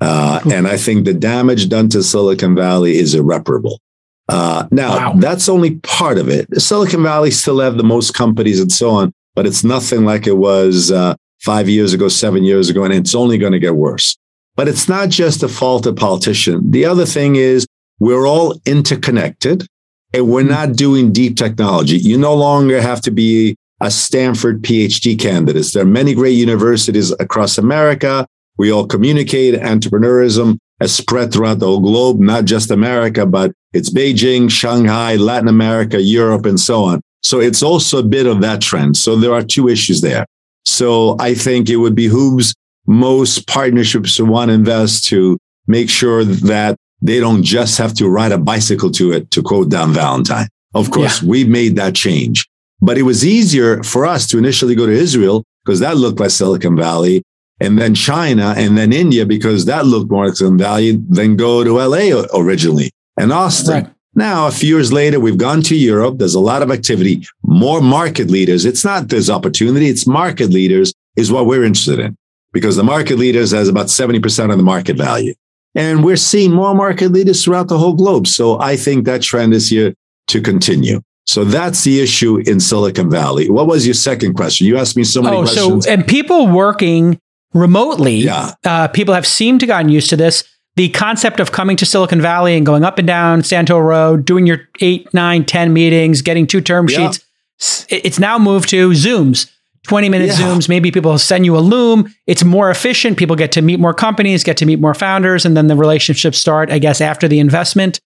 Speaker 3: Uh, and I think the damage done to Silicon Valley is irreparable. Uh, now,
Speaker 1: Wow.
Speaker 3: that's only part of it. Silicon Valley still have the most companies and so on, but it's nothing like it was uh, five years ago, seven years ago, and it's only going to get worse. But it's not just the fault of politician. The other thing is we're all interconnected and we're mm-hmm. not doing deep technology. You no longer have to be a Stanford PhD candidate. There are many great universities across America. We all communicate. Entrepreneurism has spread throughout the whole globe, not just America, but it's Beijing, Shanghai, Latin America, Europe, and so on. So it's also a bit of that trend. So there are two issues there. So I think it would behooves most partnerships who want to invest to make sure that they don't just have to ride a bicycle to it, to quote Don Valentine. Of course, we've made that change, but it was easier for us to initially go to Israel because that looked like Silicon Valley and then China and then India because that looked more like Silicon Valley than go to LA originally and Austin.
Speaker 1: Right.
Speaker 3: Now, a few years later, we've gone to Europe. There's a lot of activity, more market leaders. It's not there's opportunity, it's market leaders is what we're interested in because the market leaders has about 70% of the market value. And we're seeing more market leaders throughout the whole globe. So I think that trend is here to continue. So that's the issue in Silicon Valley. What was your second question? You asked me so many
Speaker 1: Oh,
Speaker 3: questions.
Speaker 1: so and people working remotely,
Speaker 3: Yeah.
Speaker 1: uh, people have seemed to gotten used to this. The concept of coming to Silicon Valley and going up and down Sand Hill Road, doing your eight, nine, ten meetings, getting two term
Speaker 3: Yeah.
Speaker 1: sheets. It's now moved to Zooms, 20 minute
Speaker 3: Yeah.
Speaker 1: Zooms. Maybe people send you a Loom. It's more efficient. People get to meet more companies, get to meet more founders, and then the relationships start, I guess, after the investment.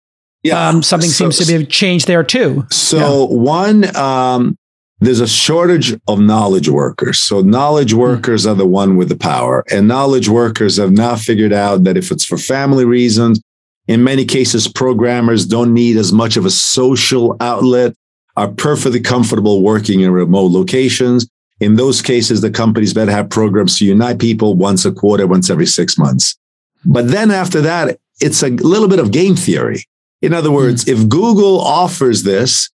Speaker 3: yeah.
Speaker 1: Um, something
Speaker 3: So-
Speaker 1: seems to be changed there too.
Speaker 3: So one, um, there's a shortage of knowledge workers. So
Speaker 1: Hmm.
Speaker 3: knowledge workers are the one with the power, and knowledge workers have now figured out that if it's for family reasons, in many cases, programmers don't need as much of a social outlet, are perfectly comfortable working in remote locations. In those cases, the companies better have programs to unite people once a quarter, once every six months. But then after that, it's a little bit of game theory. In other words, hmm. if Google offers this,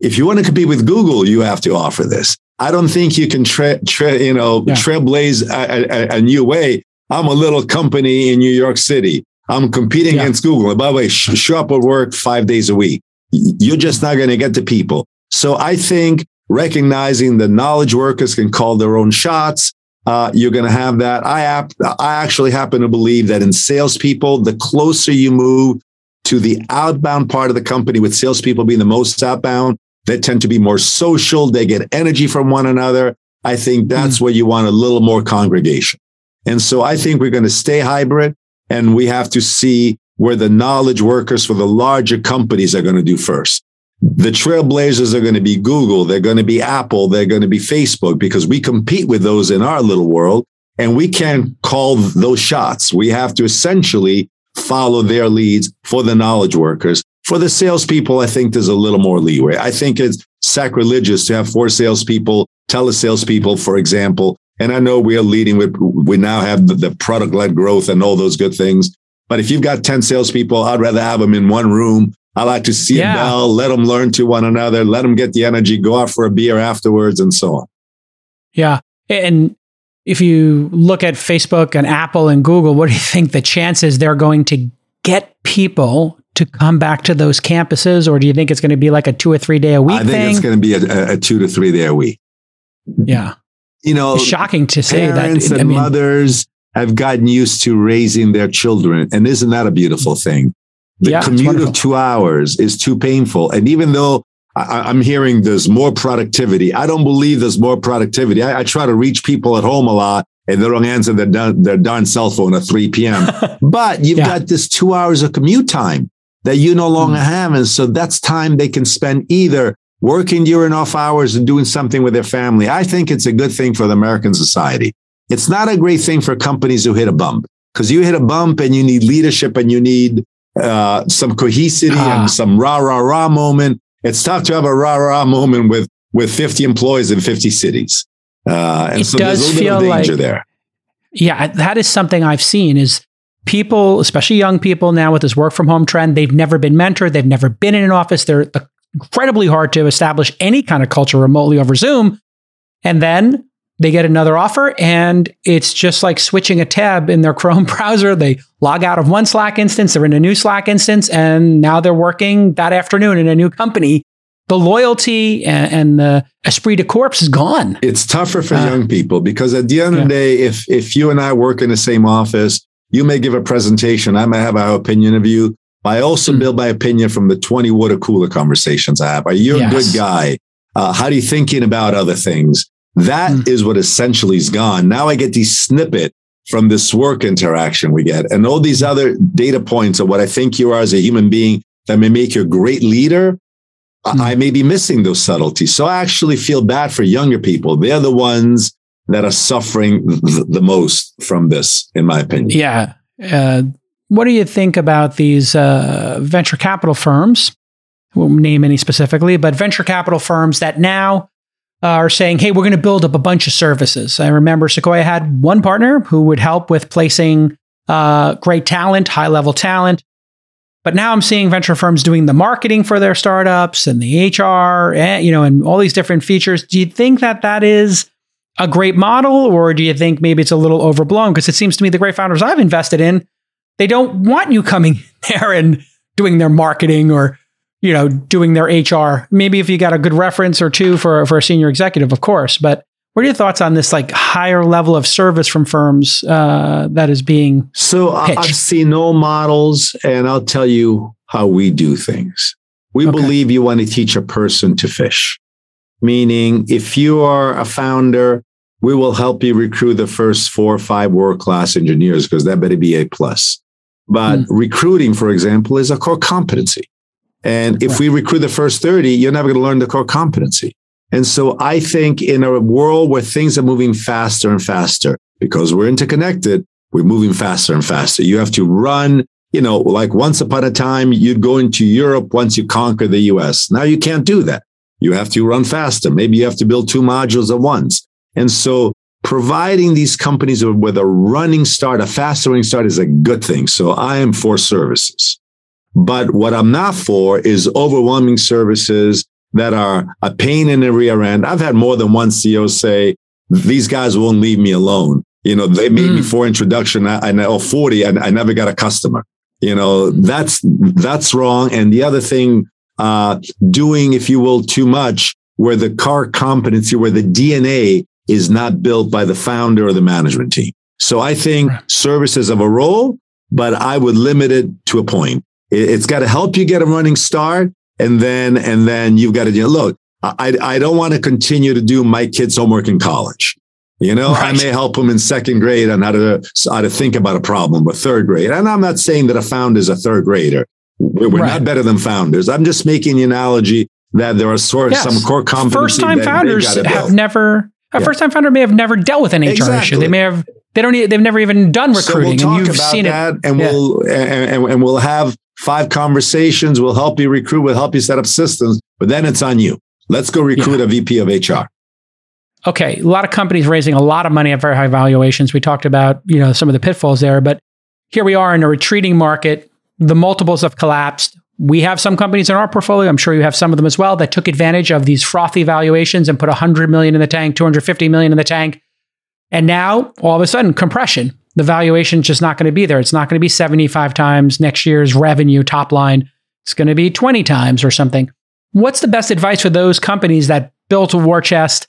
Speaker 3: if you want to compete with Google, you have to offer this. I don't think you can, tra- tra- you know,
Speaker 1: Yeah.
Speaker 3: trailblaze a, a, a new way. I'm a little company in New York City. I'm competing
Speaker 1: Yeah.
Speaker 3: against Google. And by the way, sh- show up at work five days a week. You're just not going to get the people. So I think recognizing the knowledge workers can call their own shots. Uh, you're going to have that. I, ap- I actually happen to believe that in salespeople, the closer you move to the outbound part of the company, with salespeople being the most outbound, they tend to be more social. They get energy from one another. I think that's where you want a little more congregation. And so I think we're going to stay hybrid and we have to see where the knowledge workers for the larger companies are going to do first. The trailblazers are going to be Google. They're going to be Apple. They're going to be Facebook because we compete with those in our little world and we can't call those shots. We have to essentially follow their leads for the knowledge workers. For the salespeople, I think there's a little more leeway. I think it's sacrilegious to have four salespeople, telesalespeople, for example. And I know we are leading with, we now have the, product led growth and all those good things. But if you've got 10 salespeople, I'd rather have them in one room. I like to see
Speaker 1: Yeah.
Speaker 3: them bell, let them learn to one another, let them get the energy, go out for a beer afterwards, and so on.
Speaker 1: Yeah. And if you look at Facebook and Apple and Google, what do you think the chances they're going to get people to come back to those campuses? Or do you think it's going to be like a two or three day a week
Speaker 3: I think
Speaker 1: thing?
Speaker 3: it's going to be a, a, a two to three day a week.
Speaker 1: yeah.
Speaker 3: You know,
Speaker 1: It's shocking to say that.
Speaker 3: parents
Speaker 1: I mean,
Speaker 3: mothers have gotten used to raising their children. And isn't that a beautiful thing? The
Speaker 1: Yeah,
Speaker 3: commute of two hours is too painful. And even though I, I'm hearing there's more productivity, I don't believe there's more productivity. I, I try to reach people at home a lot and they don't answer their, their darn cell phone at 3 p.m. but you've
Speaker 1: Yeah.
Speaker 3: got this two hours of commute time that you no longer
Speaker 1: Mm.
Speaker 3: have. And so that's time they can spend either working during off hours and doing something with their family. I think it's a good thing for the American society. It's not a great thing for companies who hit a bump because you hit a bump and you need leadership and you need uh, some cohesivity
Speaker 1: Ah.
Speaker 3: and some rah, rah, rah moment. It's tough to have a rah, rah moment with, with 50 employees in 50 cities. Uh, and
Speaker 1: It
Speaker 3: so there's
Speaker 1: does
Speaker 3: a little
Speaker 1: feel
Speaker 3: danger
Speaker 1: like-
Speaker 3: there.
Speaker 1: yeah, that is something I've seen is people, especially young people now with this work from home trend, they've never been mentored, they've never been in an office. They're incredibly hard to establish any kind of culture remotely over Zoom. And then they get another offer and it's just like switching a tab in their Chrome browser. They log out of one Slack instance, they're in a new Slack instance, and now they're working that afternoon in a new company. The loyalty and, and the esprit de corps is gone.
Speaker 3: It's tougher for uh, young people because at the end yeah. of the day, if if you and I work in the same office, you may give a presentation, I may have our opinion of you. I also mm. build my opinion from the 20 water cooler conversations I have. Are you yes. a good guy? Uh, how are you thinking about other things? That mm. is what essentially is gone. Now I get these snippet from this work interaction we get and all these other data points of what I think you are as a human being that may make you a great leader. Mm. I may be missing those subtleties. So I actually feel bad for younger people. They're the ones that are suffering th- the most from this, in my opinion.
Speaker 1: Yeah. Uh, what do you think about these uh, venture capital firms? Won't name any specifically, but venture capital firms that now are saying, hey, we're going to build up a bunch of services. I remember Sequoia had one partner who would help with placing uh, great talent, high level talent. But now I'm seeing venture firms doing the marketing for their startups and the HR, and, you know, and all these different features. Do you think that that is a great model, or do you think maybe it's a little overblown? Because it seems to me the great founders I've invested in, they don't want you coming there and doing their marketing or you know, doing their HR. Maybe if you got a good reference or two for, for a senior executive, of course. But what are your thoughts on this like higher level of service from firms uh, that is being
Speaker 3: so pitched? I've seen no models, and I'll tell you how we do things. We okay. believe you want to teach a person to fish, meaning if you are a founder, we will help you recruit the first four or five world class engineers because that better be a plus. But mm. recruiting, for example, is a core competency. And if we recruit the first 30, you're never going to learn the core competency. And so I think in a world where things are moving faster and faster, because we're interconnected, we're moving faster and faster. You have to run, you know, like once upon a time, you'd go into Europe once you conquer the US. Now you can't do that. You have to run faster. Maybe you have to build two modules at once. And so providing these companies with a running start, a fast running start is a good thing. So I am for services. But what I'm not for is overwhelming services that are a pain in the rear end. I've had more than one CEO say, these guys won't leave me alone. You know, they made mm. me for introduction. I, I know 40 and I never got a customer. You know, that's, that's wrong. And the other thing, uh, doing, if you will, too much where the core competency, where the DNA is not built by the founder or the management team. So I think services have a role, but I would limit it to a point. It's got to help you get a running start. And then, and then you've got to you know, look, I, I don't want to continue to do my kids' homework in college. You know, right. I may help them in second grade on how to, how to think about a problem, but third grade. And I'm not saying that a founder is a third grader. We're, we're right. not better than founders. I'm just making the analogy that there are sort of yes. some core competencies.
Speaker 1: First time founders have never, a yeah. first time founder may have never dealt with an HR exactly. issue. They may have, they don't, they've never even done recruiting.
Speaker 3: So we'll and you've seen that it. and yeah. we'll, and, and, and we'll have five conversations. We'll help you recruit. We'll help you set up systems, but then it's on you. Let's go recruit yeah. a VP of HR.
Speaker 1: Okay, a lot of companies raising a lot of money at very high valuations. We talked about you know some of the pitfalls there, but here we are in a retreating market. The multiples have collapsed. We have some companies in our portfolio. I'm sure you have some of them as well that took advantage of these frothy valuations and put 100 million in the tank, 250 million in the tank, and now all of a sudden compression the valuation is just not going to be there. It's not going to be 75 times next year's revenue top line. It's going to be 20 times or something. What's the best advice for those companies that built a war chest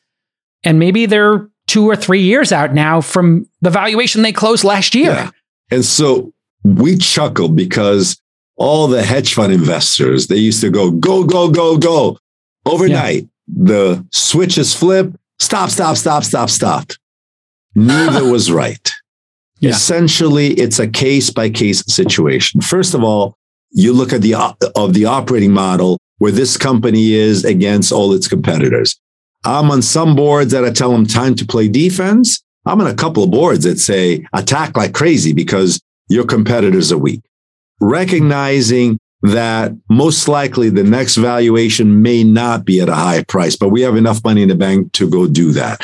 Speaker 1: and maybe they're two or three years out now from the valuation they closed last year? Yeah.
Speaker 3: And so we chuckle because all the hedge fund investors, they used to go, go, go, go, go. Overnight, yeah. the switches flip, stop, stop, stop, stop, stop. Neither was right. Yeah. Essentially, it's a case by case situation. First of all, you look at the of the operating model where this company is against all its competitors. I'm on some boards that I tell them time to play defense. I'm on a couple of boards that say attack like crazy because your competitors are weak. Recognizing that most likely the next valuation may not be at a high price, but we have enough money in the bank to go do that.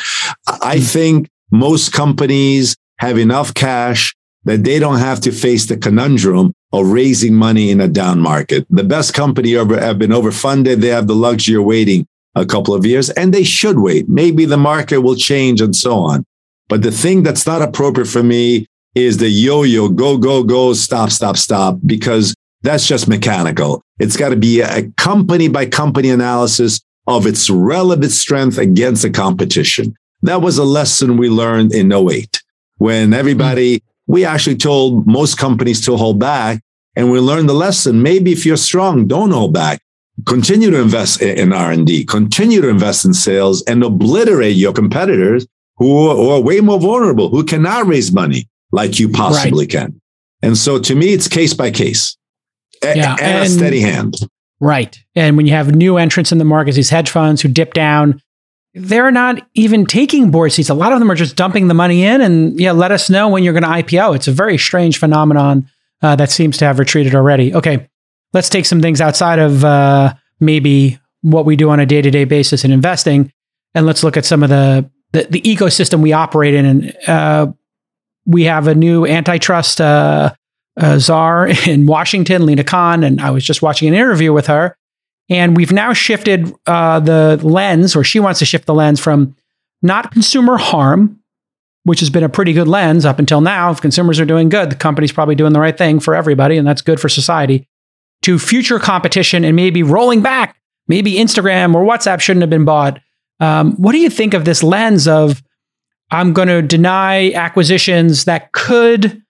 Speaker 3: I hmm. think most companies have enough cash that they don't have to face the conundrum of raising money in a down market. The best company ever have been overfunded. They have the luxury of waiting a couple of years and they should wait. Maybe the market will change and so on. But the thing that's not appropriate for me is the yo-yo, go, go, go, stop, stop, stop, because that's just mechanical. It's got to be a company by company analysis of its relative strength against the competition. That was a lesson we learned in 08 when mm-hmm. everybody, we actually told most companies to hold back and we learned the lesson. Maybe if you're strong, don't hold back. Continue to invest in R&D, continue to invest in sales and obliterate your competitors who are, way more vulnerable, who cannot raise money like you possibly right. can. And so to me, it's case by case yeah, and, and a steady hand.
Speaker 1: Right. And when you have new entrants in the market, these hedge funds who dip down, they're not even taking board seats. A lot of them are just dumping the money in and yeah, let us know when you're going to IPO. It's a very strange phenomenon uh, that seems to have retreated already. Okay, let's take some things outside of uh, maybe what we do on a day to day basis in investing, and let's look at some of the the, the ecosystem we operate in. And uh, we have a new antitrust uh, uh, czar in Washington, Lina Khan, and I was just watching an interview with her. And we've now shifted uh, the lens, or she wants to shift the lens from not consumer harm, which has been a pretty good lens up until now. If consumers are doing good, the company's probably doing the right thing for everybody, and that's good for society, to future competition and maybe rolling back. Maybe Instagram or WhatsApp shouldn't have been bought. Um, what do you think of this lens of I'm going to deny acquisitions that could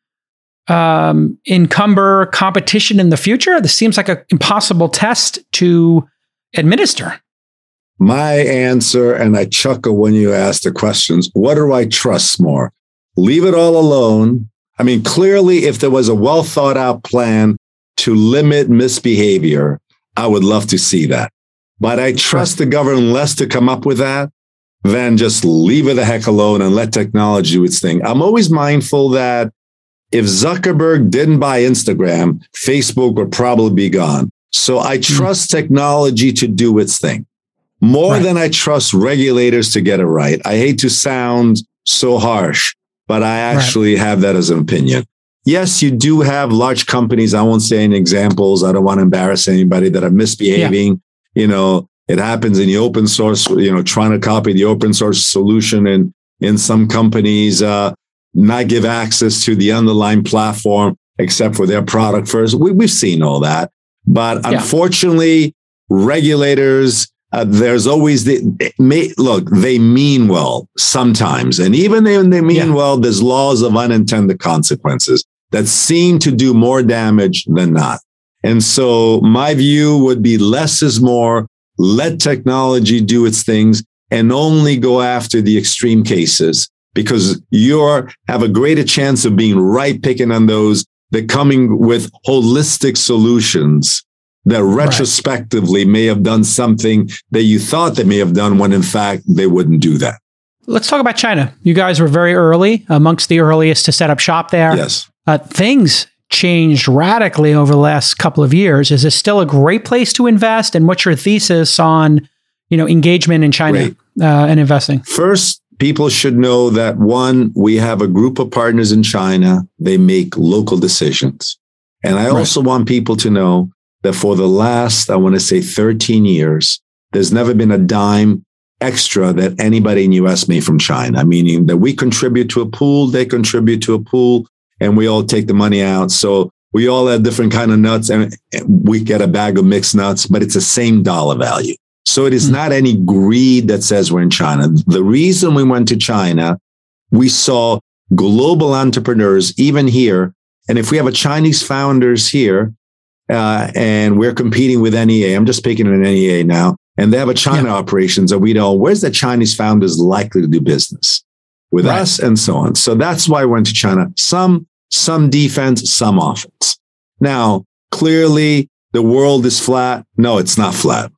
Speaker 1: um, encumber competition in the future? This seems like an impossible test to administer.
Speaker 3: My answer, and I chuckle when you ask the questions what do I trust more? Leave it all alone. I mean, clearly, if there was a well thought out plan to limit misbehavior, I would love to see that. But I trust the government less to come up with that than just leave it the heck alone and let technology do its thing. I'm always mindful that if Zuckerberg didn't buy Instagram, Facebook would probably be gone. So I hmm. trust technology to do its thing more right. than I trust regulators to get it right. I hate to sound so harsh, but I actually right. have that as an opinion. Yes, you do have large companies. I won't say any examples. I don't want to embarrass anybody that are misbehaving. Yeah. You know, it happens in the open source, you know, trying to copy the open source solution and in some companies, uh, not give access to the underlying platform except for their product first. We, have seen all that. But yeah. unfortunately, regulators, uh, there's always the may, look, they mean well sometimes. And even when they mean yeah. well, there's laws of unintended consequences that seem to do more damage than not. And so my view would be less is more. Let technology do its things and only go after the extreme cases because you have a greater chance of being right picking on those that coming with holistic solutions that retrospectively right. may have done something that you thought they may have done when in fact they wouldn't do that.
Speaker 1: Let's talk about China. You guys were very early, amongst the earliest to set up shop there.
Speaker 3: Yes.
Speaker 1: Uh, things changed radically over the last couple of years. Is this still a great place to invest? And what's your thesis on, you know, engagement in China uh, and investing?
Speaker 3: First, people should know that one, we have a group of partners in China. They make local decisions. And I right. also want people to know that for the last, I want to say 13 years, there's never been a dime extra that anybody in US made from China, meaning that we contribute to a pool, they contribute to a pool, and we all take the money out. So we all have different kind of nuts and we get a bag of mixed nuts, but it's the same dollar value. So it is mm-hmm. not any greed that says we're in China. The reason we went to China, we saw global entrepreneurs, even here. And if we have a Chinese founders here, uh, and we're competing with NEA, I'm just picking an NEA now, and they have a China yeah. operations that we know where's the Chinese founders likely to do business with right. us and so on. So that's why I went to China. Some, some defense, some offense. Now, clearly the world is flat. No, it's not flat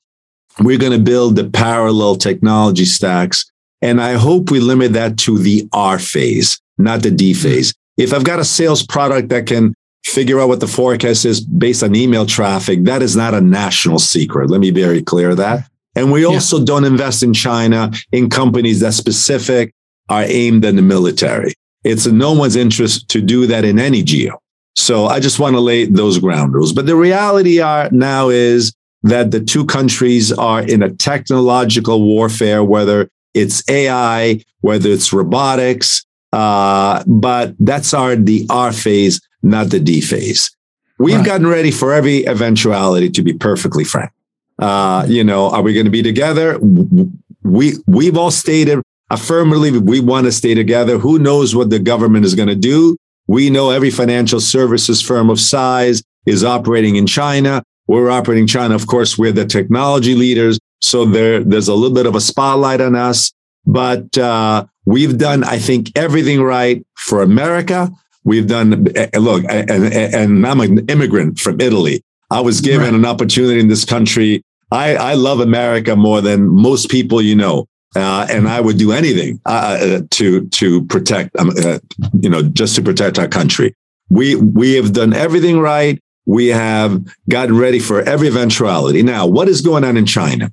Speaker 3: we're going to build the parallel technology stacks. And I hope we limit that to the R phase, not the D mm-hmm. phase. If I've got a sales product that can figure out what the forecast is based on email traffic, that is not a national secret. Let me be very clear that. And we also yeah. don't invest in China in companies that specific are aimed at the military. It's in no one's interest to do that in any geo. So I just want to lay those ground rules. But the reality are now is that the two countries are in a technological warfare, whether it's AI, whether it's robotics. Uh, but that's our the R phase, not the D phase. We've right. gotten ready for every eventuality, to be perfectly frank. Uh, you know, are we going to be together? We we've all stated affirmatively we want to stay together. Who knows what the government is going to do? We know every financial services firm of size is operating in China. We're operating China. Of course, we're the technology leaders. So there, there's a little bit of a spotlight on us, but uh, we've done, I think, everything right for America. We've done, eh, eh, look, and, and I'm an immigrant from Italy. I was given right. an opportunity in this country. I, I love America more than most people you know. Uh, and I would do anything uh, uh to to protect, um, uh, you know, just to protect our country. We we have done everything right. We have gotten ready for every eventuality. Now, what is going on in China?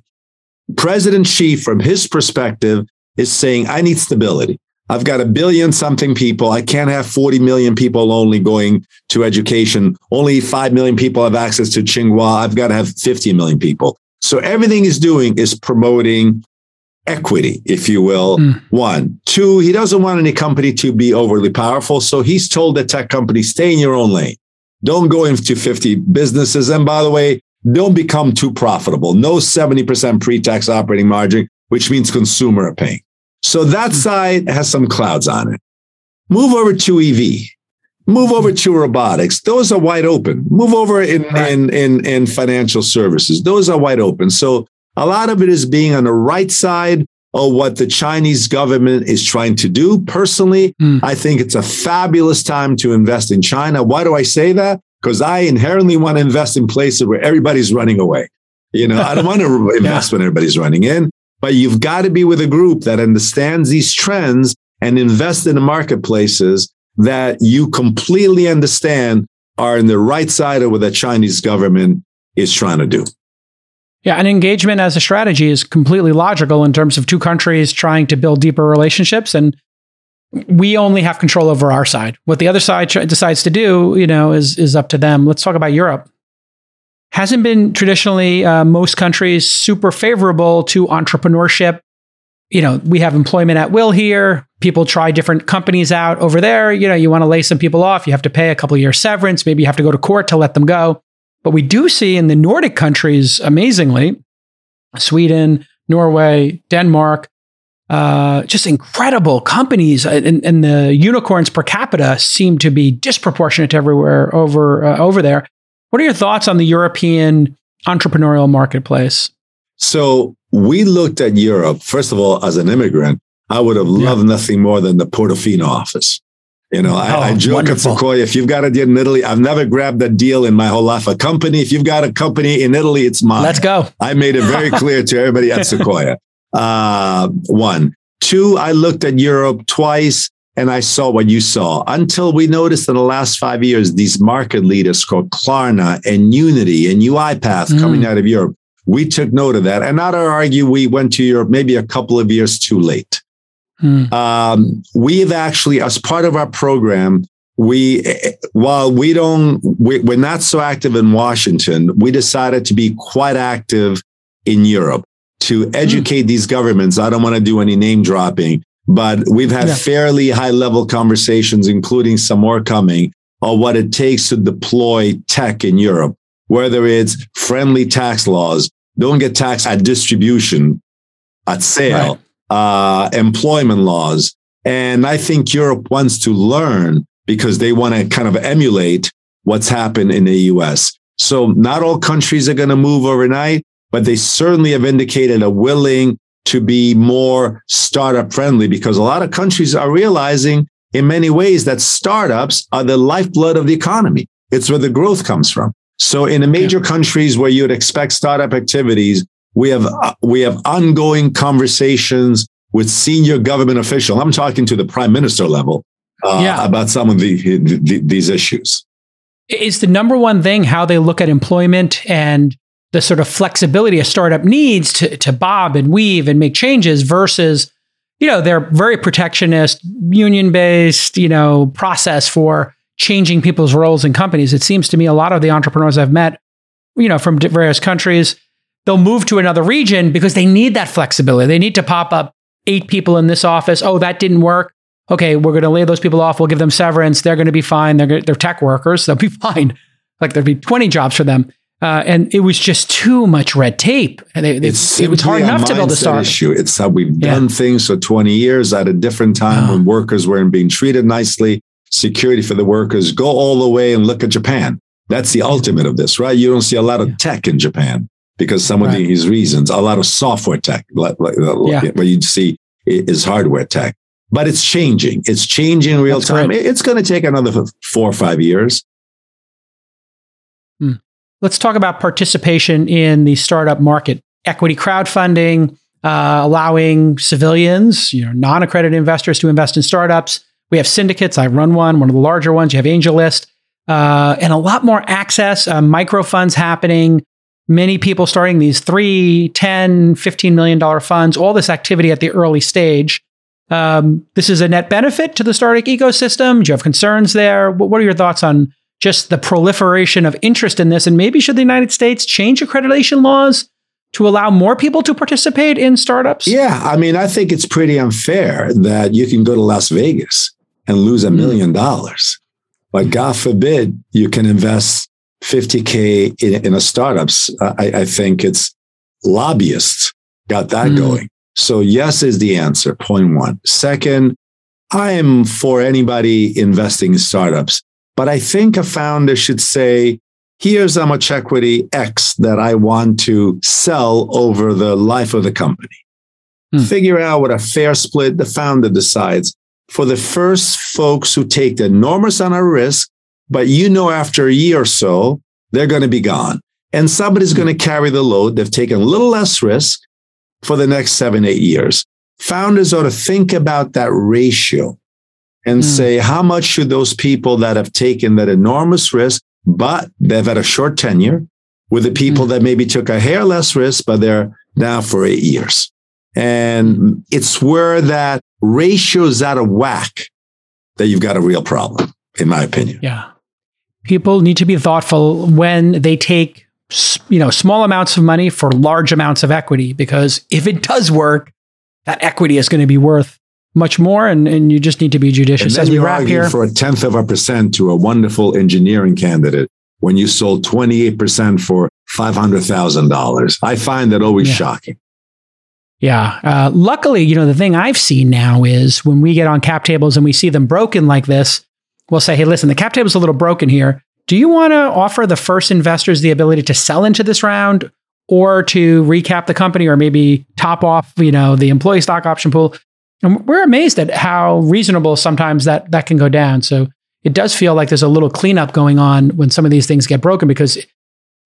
Speaker 3: President Xi, from his perspective, is saying, I need stability. I've got a billion something people. I can't have 40 million people only going to education. Only 5 million people have access to Tsinghua. I've got to have 50 million people. So everything he's doing is promoting equity, if you will. Mm. One. Two, he doesn't want any company to be overly powerful. So he's told the tech company, stay in your own lane. Don't go into 50 businesses. And by the way, don't become too profitable. No 70% pre-tax operating margin, which means consumer are paying. So that hmm. side has some clouds on it. Move over to EV. Move over to robotics. Those are wide open. Move over in, right. in, in, in financial services. Those are wide open. So a lot of it is being on the right side of what the Chinese government is trying to do. Personally, mm. I think it's a fabulous time to invest in China. Why do I say that? Because I inherently want to invest in places where everybody's running away. You know, I don't want to invest yeah. when everybody's running in, but you've got to be with a group that understands these trends and invest in the marketplaces that you completely understand are in the right side of what the Chinese government is trying to do.
Speaker 1: Yeah, and engagement as a strategy is completely logical in terms of two countries trying to build deeper relationships and we only have control over our side. What the other side decides to do, you know, is is up to them. Let's talk about Europe. Hasn't been traditionally uh, most countries super favorable to entrepreneurship. You know, we have employment at will here. People try different companies out over there. You know, you want to lay some people off, you have to pay a couple years severance. Maybe you have to go to court to let them go. But we do see in the Nordic countries, amazingly, Sweden, Norway, Denmark, uh, just incredible companies, uh, and, and, the unicorns per capita seem to be disproportionate everywhere over uh, over there. What are your thoughts on the European entrepreneurial marketplace?
Speaker 3: So we looked at Europe first of all as an immigrant. I would have loved yeah. nothing more than the Portofino office. You know, I, oh, I joke wonderful. at Sequoia, if you've got a deal in Italy, I've never grabbed a deal in my whole life. A company, if you've got a company in Italy, it's mine.
Speaker 1: Let's go.
Speaker 3: I made it very clear to everybody at Sequoia. Uh, one. Two, I looked at Europe twice and I saw what you saw until we noticed in the last five years, these market leaders called Klarna and Unity and UiPath mm. coming out of Europe. We took note of that. And not to argue, we went to Europe maybe a couple of years too late. Hmm. Um, we've actually, as part of our program, we while we don't we, we're not so active in Washington, we decided to be quite active in Europe to hmm. educate these governments. I don't want to do any name dropping, but we've had yeah. fairly high level conversations, including some more coming, on what it takes to deploy tech in Europe, whether it's friendly tax laws, don't get taxed at distribution, at sale. Right uh, employment laws. And I think Europe wants to learn because they want to kind of emulate what's happened in the US. So not all countries are going to move overnight, but they certainly have indicated a willing to be more startup friendly because a lot of countries are realizing in many ways that startups are the lifeblood of the economy. It's where the growth comes from. So in the major yeah. countries where you'd expect startup activities, we have uh, we have ongoing conversations with senior government officials. I'm talking to the prime minister level uh, yeah. about some of the, the, these issues.
Speaker 1: Is the number one thing how they look at employment and the sort of flexibility a startup needs to, to bob and weave and make changes versus you know, they're very protectionist, union based, you know, process for changing people's roles in companies. It seems to me a lot of the entrepreneurs I've met, you know, from various countries, they'll move to another region because they need that flexibility. They need to pop up eight people in this office. Oh, that didn't work. Okay, we're going to lay those people off. We'll give them severance. They're going to be fine. They're, they're tech workers. They'll be fine. Like there'd be 20 jobs for them. Uh, and it was just too much red tape. And they,
Speaker 3: it's
Speaker 1: it was hard enough to build a startup.
Speaker 3: Issue. It's how we've yeah. done things for 20 years at a different time when workers weren't being treated nicely. Security for the workers. Go all the way and look at Japan. That's the ultimate of this, right? You don't see a lot of tech in Japan because some of these reasons, a lot of software tech, like, like, yeah. what you'd see is hardware tech. But it's changing. It's changing real That's time. Great. It's going to take another four or five years.
Speaker 1: Hmm. Let's talk about participation in the startup market, equity crowdfunding, uh, allowing civilians, you know, non-accredited investors to invest in startups. We have syndicates. I run one, one of the larger ones. You have AngelList, uh, and a lot more access, uh, micro funds happening. Many people starting these three, 10, 15 million dollar funds, all this activity at the early stage. Um, this is a net benefit to the startup ecosystem. Do you have concerns there? What are your thoughts on just the proliferation of interest in this? And maybe should the United States change accreditation laws to allow more people to participate in startups?
Speaker 3: Yeah. I mean, I think it's pretty unfair that you can go to Las Vegas and lose a hmm. million dollars. But God forbid you can invest 50K in, in a startups. I, I, think it's lobbyists got that mm. going. So yes is the answer. Point one. Second, I am for anybody investing in startups. But I think a founder should say, here's how much equity X that I want to sell over the life of the company. Hmm. Figure out what a fair split the founder decides. For the first folks who take the enormous amount of risk, but you know, after a year or so, they're going to be gone. And somebody's going to carry the load. They've taken a little less risk for the next seven, eight years. Founders ought to think about that ratio and mm. say, how much should those people that have taken that enormous risk, but they've had a short tenure with the people mm. that maybe took a hair less risk, but they're now for eight years. And it's where that ratio's out of whack that you've got a real problem, in my opinion.
Speaker 1: Yeah. People need to be thoughtful when they take you know small amounts of money for large amounts of equity because if it does work that equity is going to be worth much more, and, and you just need to be judicious as we wrap here.
Speaker 3: For a tenth of a percent to a wonderful engineering candidate when you sold 28% for $500,000. I find that always yeah. shocking.
Speaker 1: Yeah. Uh, luckily, you know, the thing I've seen now is when we get on cap tables and we see them broken like this, we'll say, hey, listen, the cap table's a little broken here. Do you want to offer the first investors the ability to sell into this round or to recap the company or maybe top off, you know, the employee stock option pool? And we're amazed at how reasonable sometimes that that can go down. So it does feel like there's a little cleanup going on when some of these things get broken because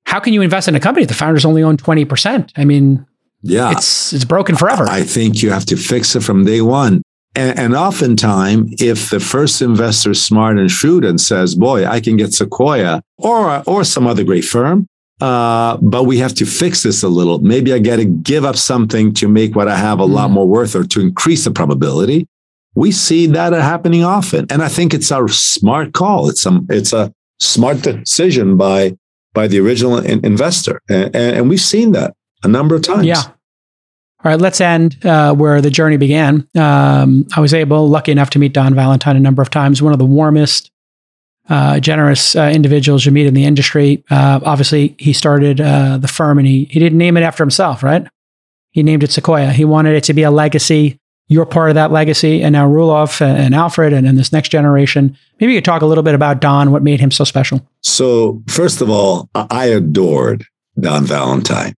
Speaker 1: how can you invest in a company if the founders only own 20%? I mean, yeah, it's it's broken forever.
Speaker 3: I think you have to fix it from day one. And, and oftentimes, if the first investor is smart and shrewd and says, "Boy, I can get Sequoia or or some other great firm," Uh, but we have to fix this a little. Maybe I got to give up something to make what I have a lot mm. more worth or to increase the probability. We see that happening often. And I think it's a smart call. It's a, it's a smart decision by, by the original in- investor. And, and, we've seen that a number of times.
Speaker 1: Yeah. All right, let's end uh, where the journey began. Um, I was able, lucky enough to meet Don Valentine a number of times, one of the warmest, uh, generous uh, individuals you meet in the industry. Uh, obviously, he started uh, the firm and he, he didn't name it after himself, right? He named it Sequoia. He wanted it to be a legacy. You're part of that legacy. And now Roelof and Alfred and, and this next generation. Maybe you could talk a little bit about Don, what made him so special.
Speaker 3: So, first of all, I adored Don Valentine.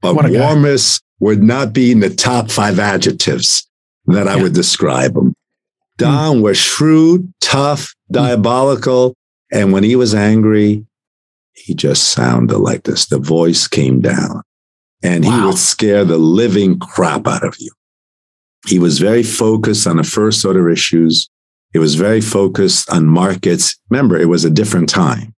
Speaker 3: But warmest would not be in the top five adjectives that I yeah. would describe him. Don mm. was shrewd, tough, diabolical. And when he was angry, he just sounded like this. The voice came down and wow. he would scare the living crap out of you. He was very focused on the first order issues. He was very focused on markets. Remember, it was a different time.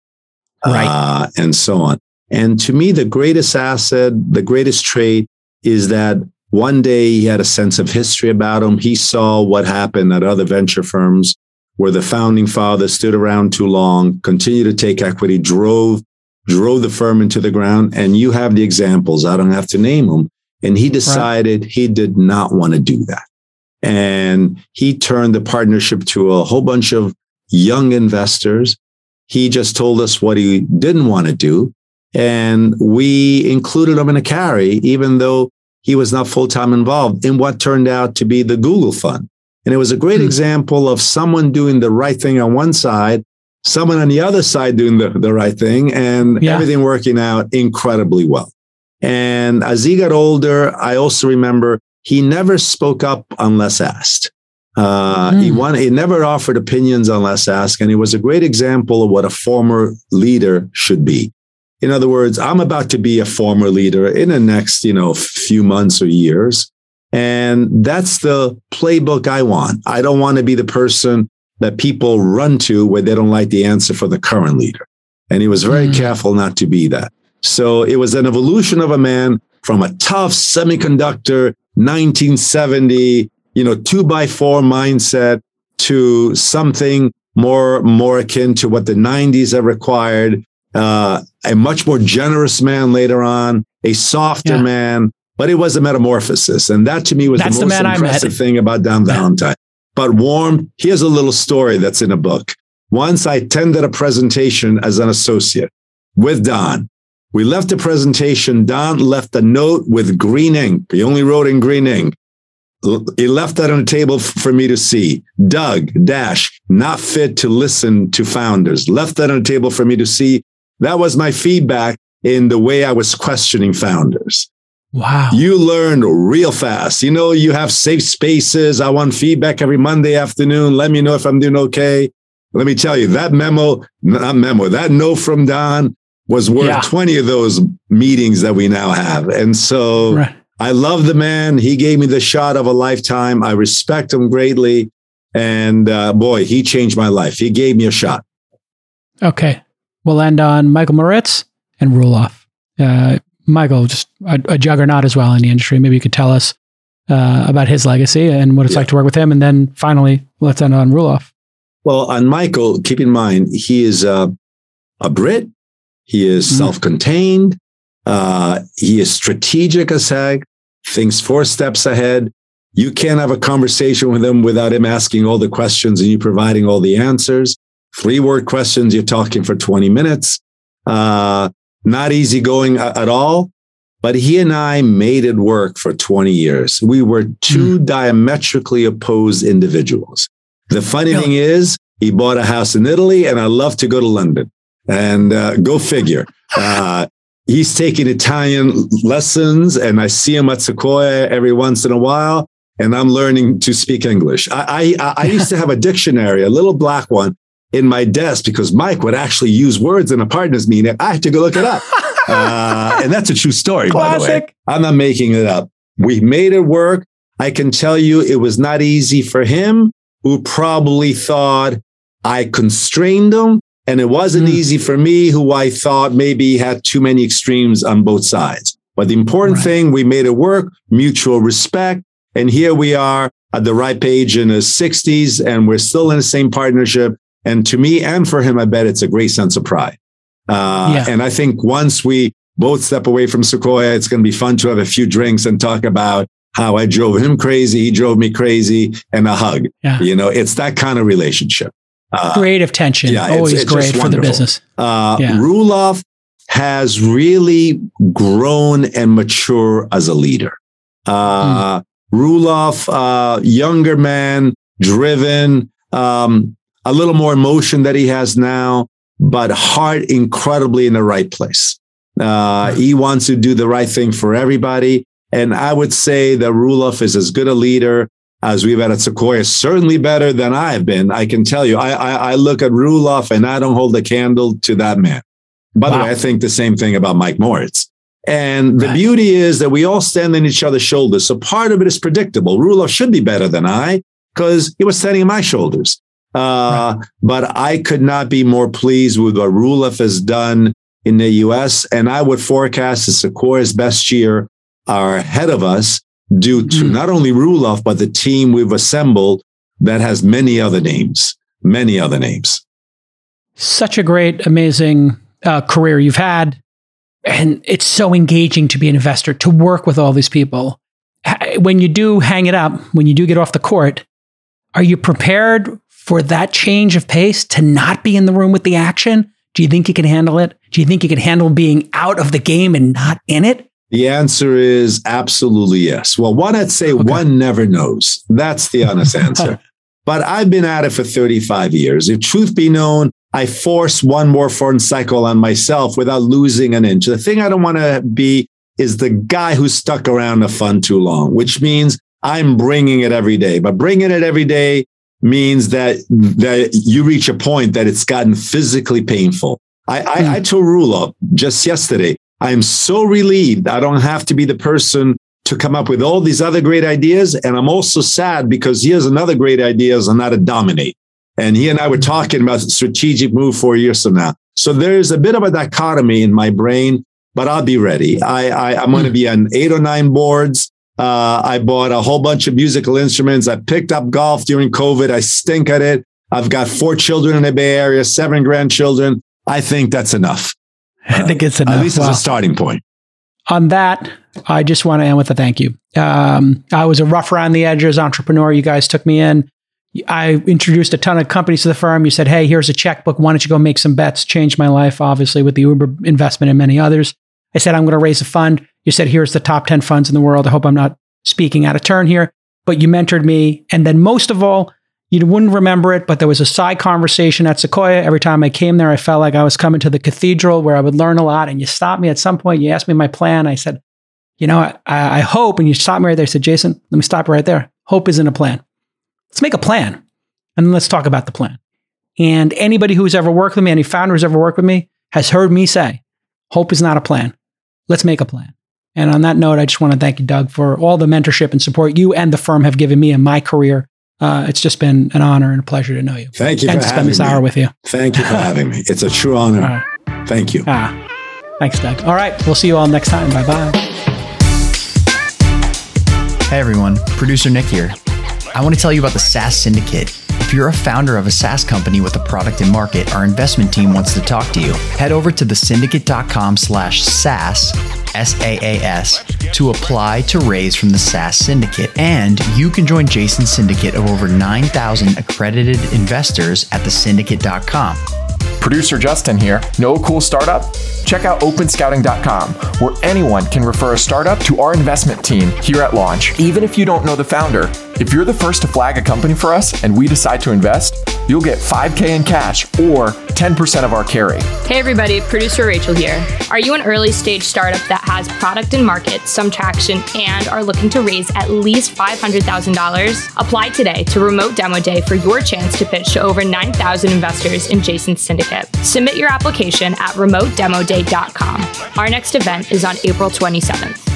Speaker 3: Right. Uh, and so on. And to me, the greatest asset, the greatest trait is that One day he had a sense of history about him. He saw what happened at other venture firms where the founding father stood around too long, continued to take equity, drove drove the firm into the ground. And you have the examples. I don't have to name them. And he decided right. he did not want to do that. And he turned the partnership to a whole bunch of young investors. He just told us what he didn't want to do. And we included him in a carry, even though he was not full time involved in what turned out to be the Google Fund. And it was a great hmm. example of someone doing the right thing on one side, someone on the other side doing the, the right thing, and yeah. everything working out incredibly well. And as he got older, I also remember he never spoke up unless asked. Uh, mm. He hmm. won, he never offered opinions unless asked, and he was a great example of what a former leader should be. In other words, I'm about to be a former leader in the next, you know, few months or years. And that's the playbook I want. I don't want to be the person that people run to where they don't like the answer for the current leader. And he was very mm. careful not to be that. So it was an evolution of a man from a tough semiconductor 1970, you know, two by four mindset to something more, more akin to what the 90s have required. Uh, a much more generous man later on, a softer yeah. man, but it was a metamorphosis. And that to me was that's the most the impressive thing about Don Valentine. But warm, here's a little story that's in a book. Once I attended a presentation as an associate with Don. We left the presentation. Don left a note with green ink. He only wrote in green ink. He left that on the table for me to see. Doug dash not fit to listen to founders. Left that on the table for me to see. That was my feedback in the way I was questioning founders.
Speaker 1: Wow.
Speaker 3: You learn real fast. You know, you have safe spaces. I want feedback every Monday afternoon. Let me know if I'm doing okay. Let me tell you, that memo, not memo, that note from Don was worth yeah. 20 of those meetings that we now have. And so right. I love the man. He gave me the shot of a lifetime. I respect him greatly. And uh, boy, he changed my life. He gave me a shot.
Speaker 1: Okay. We'll end on Michael Moritz and Roelof. Uh, Michael, just a, a, juggernaut as well in the industry. Maybe you could tell us uh, about his legacy and what it's yeah. like to work with him. And then finally, let's end on Roelof.
Speaker 3: Well, on Michael, keep in mind, he is uh, a Brit. He is mm-hmm. self-contained. Uh, he is strategic as heck, thinks four steps ahead. You can't have a conversation with him without him asking all the questions and you providing all the answers. Three word questions, you're talking for 20 minutes. Uh, not easy going at all, but he and I made it work for 20 years. We were two mm. diametrically opposed individuals. The funny thing is, he bought a house in Italy and I love to go to London. And uh, go figure. Uh, he's taking Italian lessons, and I see him at Sequoia every once in a while. And I'm learning to speak English. I, I, I used to have a dictionary, a little black one, in my desk because Mike would actually use words in a partner's meeting. I had to go look it up. uh, and that's a true story, Classic. by the way. I'm not making it up. We made it work. I can tell you it was not easy for him, who probably thought I constrained him and it wasn't mm. easy for me, who I thought maybe had too many extremes on both sides. But the important right. thing, we made it work, mutual respect. And here we are at the right page in the 60s, and we're still in the same partnership. And to me and for him, I bet it's a great sense of pride. Uh, yeah. And I think once we both step away from Sequoia, it's going to be fun to have a few drinks and talk about how I drove him crazy, he drove me crazy, and a hug. Yeah. You know, it's that kind of relationship.
Speaker 1: Uh, Creative tension, yeah, always it's, it's great for the business.
Speaker 3: Uh, yeah. Roelof has really grown and mature as a leader. Uh, mm. Roelof, uh, younger man, driven, um, a little more emotion that he has now, but heart incredibly in the right place. Uh, he wants to do the right thing for everybody. And I would say that Roelof is as good a leader as we've had at Sequoia, certainly better than I've been. I can tell you, I, I, I look at Roelof and I don't hold a candle to that man. By wow. the way, I think the same thing about Mike Moritz. And the right. beauty is that we all stand on each other's shoulders. So part of it is predictable. Roelof should be better than I because he was standing on my shoulders. Uh, right. But I could not be more pleased with what Roelof has done in the US. And I would forecast that Sequoia's best year are ahead of us due to mm. not only Roelof, but the team we've assembled that has many other names, many other names.
Speaker 1: Such a great, amazing uh, career you've had. And it's so engaging to be an investor, to work with all these people. When you do hang it up, when you do get off the court, are you prepared for that change of pace to not be in the room with the action? Do you think you can handle it? Do you think you can handle being out of the game and not in it?
Speaker 3: The answer is absolutely yes. Well, one, I'd say okay. one never knows. That's the honest answer. but I've been at it for 35 years. If truth be known, I force one more foreign cycle on myself without losing an inch. The thing I don't want to be is the guy who stuck around the fun too long, which means I'm bringing it every day. But bringing it every day means that that you reach a point that it's gotten physically painful. I, I, mm. I told Roelof just yesterday, I am so relieved I don't have to be the person to come up with all these other great ideas. And I'm also sad because he has another great ideas on how to dominate. And he and I were talking about strategic move four years from now. So there's a bit of a dichotomy in my brain, but I'll be ready. I I, I am going to be on eight or nine boards. Uh, I bought a whole bunch of musical instruments. I picked up golf during COVID. I stink at it. I've got four children in the Bay Area, seven grandchildren. I think that's enough.
Speaker 1: I think it's enough.
Speaker 3: At least wow. as a starting point.
Speaker 1: On that, I just want to end with a thank you. Um, I was a rough around the edges entrepreneur. You guys took me in. I introduced a ton of companies to the firm. You said, hey, here's a checkbook. Why don't you go make some bets? Changed my life, obviously, with the Uber investment and many others. I said, I'm going to raise a fund. You said, here's the top 10 funds in the world. I hope I'm not speaking out of turn here, but you mentored me. And then most of all, you wouldn't remember it, but there was a side conversation at Sequoia. Every time I came there, I felt like I was coming to the cathedral where I would learn a lot. And you stopped me at some point. You asked me my plan. I said, you know, I, I hope. And you stopped me right there. I said, Jason, let me stop right there. Hope isn't a plan. Let's make a plan and let's talk about the plan. And anybody who's ever worked with me, any founder who's ever worked with me, has heard me say, hope is not a plan. Let's make a plan. And on that note, I just want to thank you, Doug, for all the mentorship and support you and the firm have given me in my career. Uh, it's just been an honor and a pleasure to know you.
Speaker 3: Thank you
Speaker 1: and
Speaker 3: to
Speaker 1: spend this
Speaker 3: me.
Speaker 1: hour with you.
Speaker 3: Thank you for having me. It's a true honor. Right. Thank you.
Speaker 1: Ah, thanks, Doug. All right, we'll see you all next time. Bye bye.
Speaker 4: Hey everyone, producer Nick here. I want to tell you about the SaaS Syndicate. If you're a founder of a SaaS company with a product in market, our investment team wants to talk to you. Head over to thesyndicate.com slash SaaS, S-A-A-S, to apply to raise from the SaaS Syndicate. And you can join Jason's syndicate of over 9,000 accredited investors at thesyndicate.com.
Speaker 5: Producer Justin here. Know a cool startup? Check out openscouting.com, where anyone can refer a startup to our investment team here at launch, even if you don't know the founder. If you're the first to flag a company for us and we decide to invest, you'll get 5K in cash or 10% of our carry.
Speaker 2: Hey everybody, producer Rachel here. Are you an early stage startup that has product and market, some traction, and are looking to raise at least $500,000? Apply today to Remote Demo Day for your chance to pitch to over 9,000 investors in Jason's syndicate. Submit your application at remotedemoday.com. Our next event is on April 27th.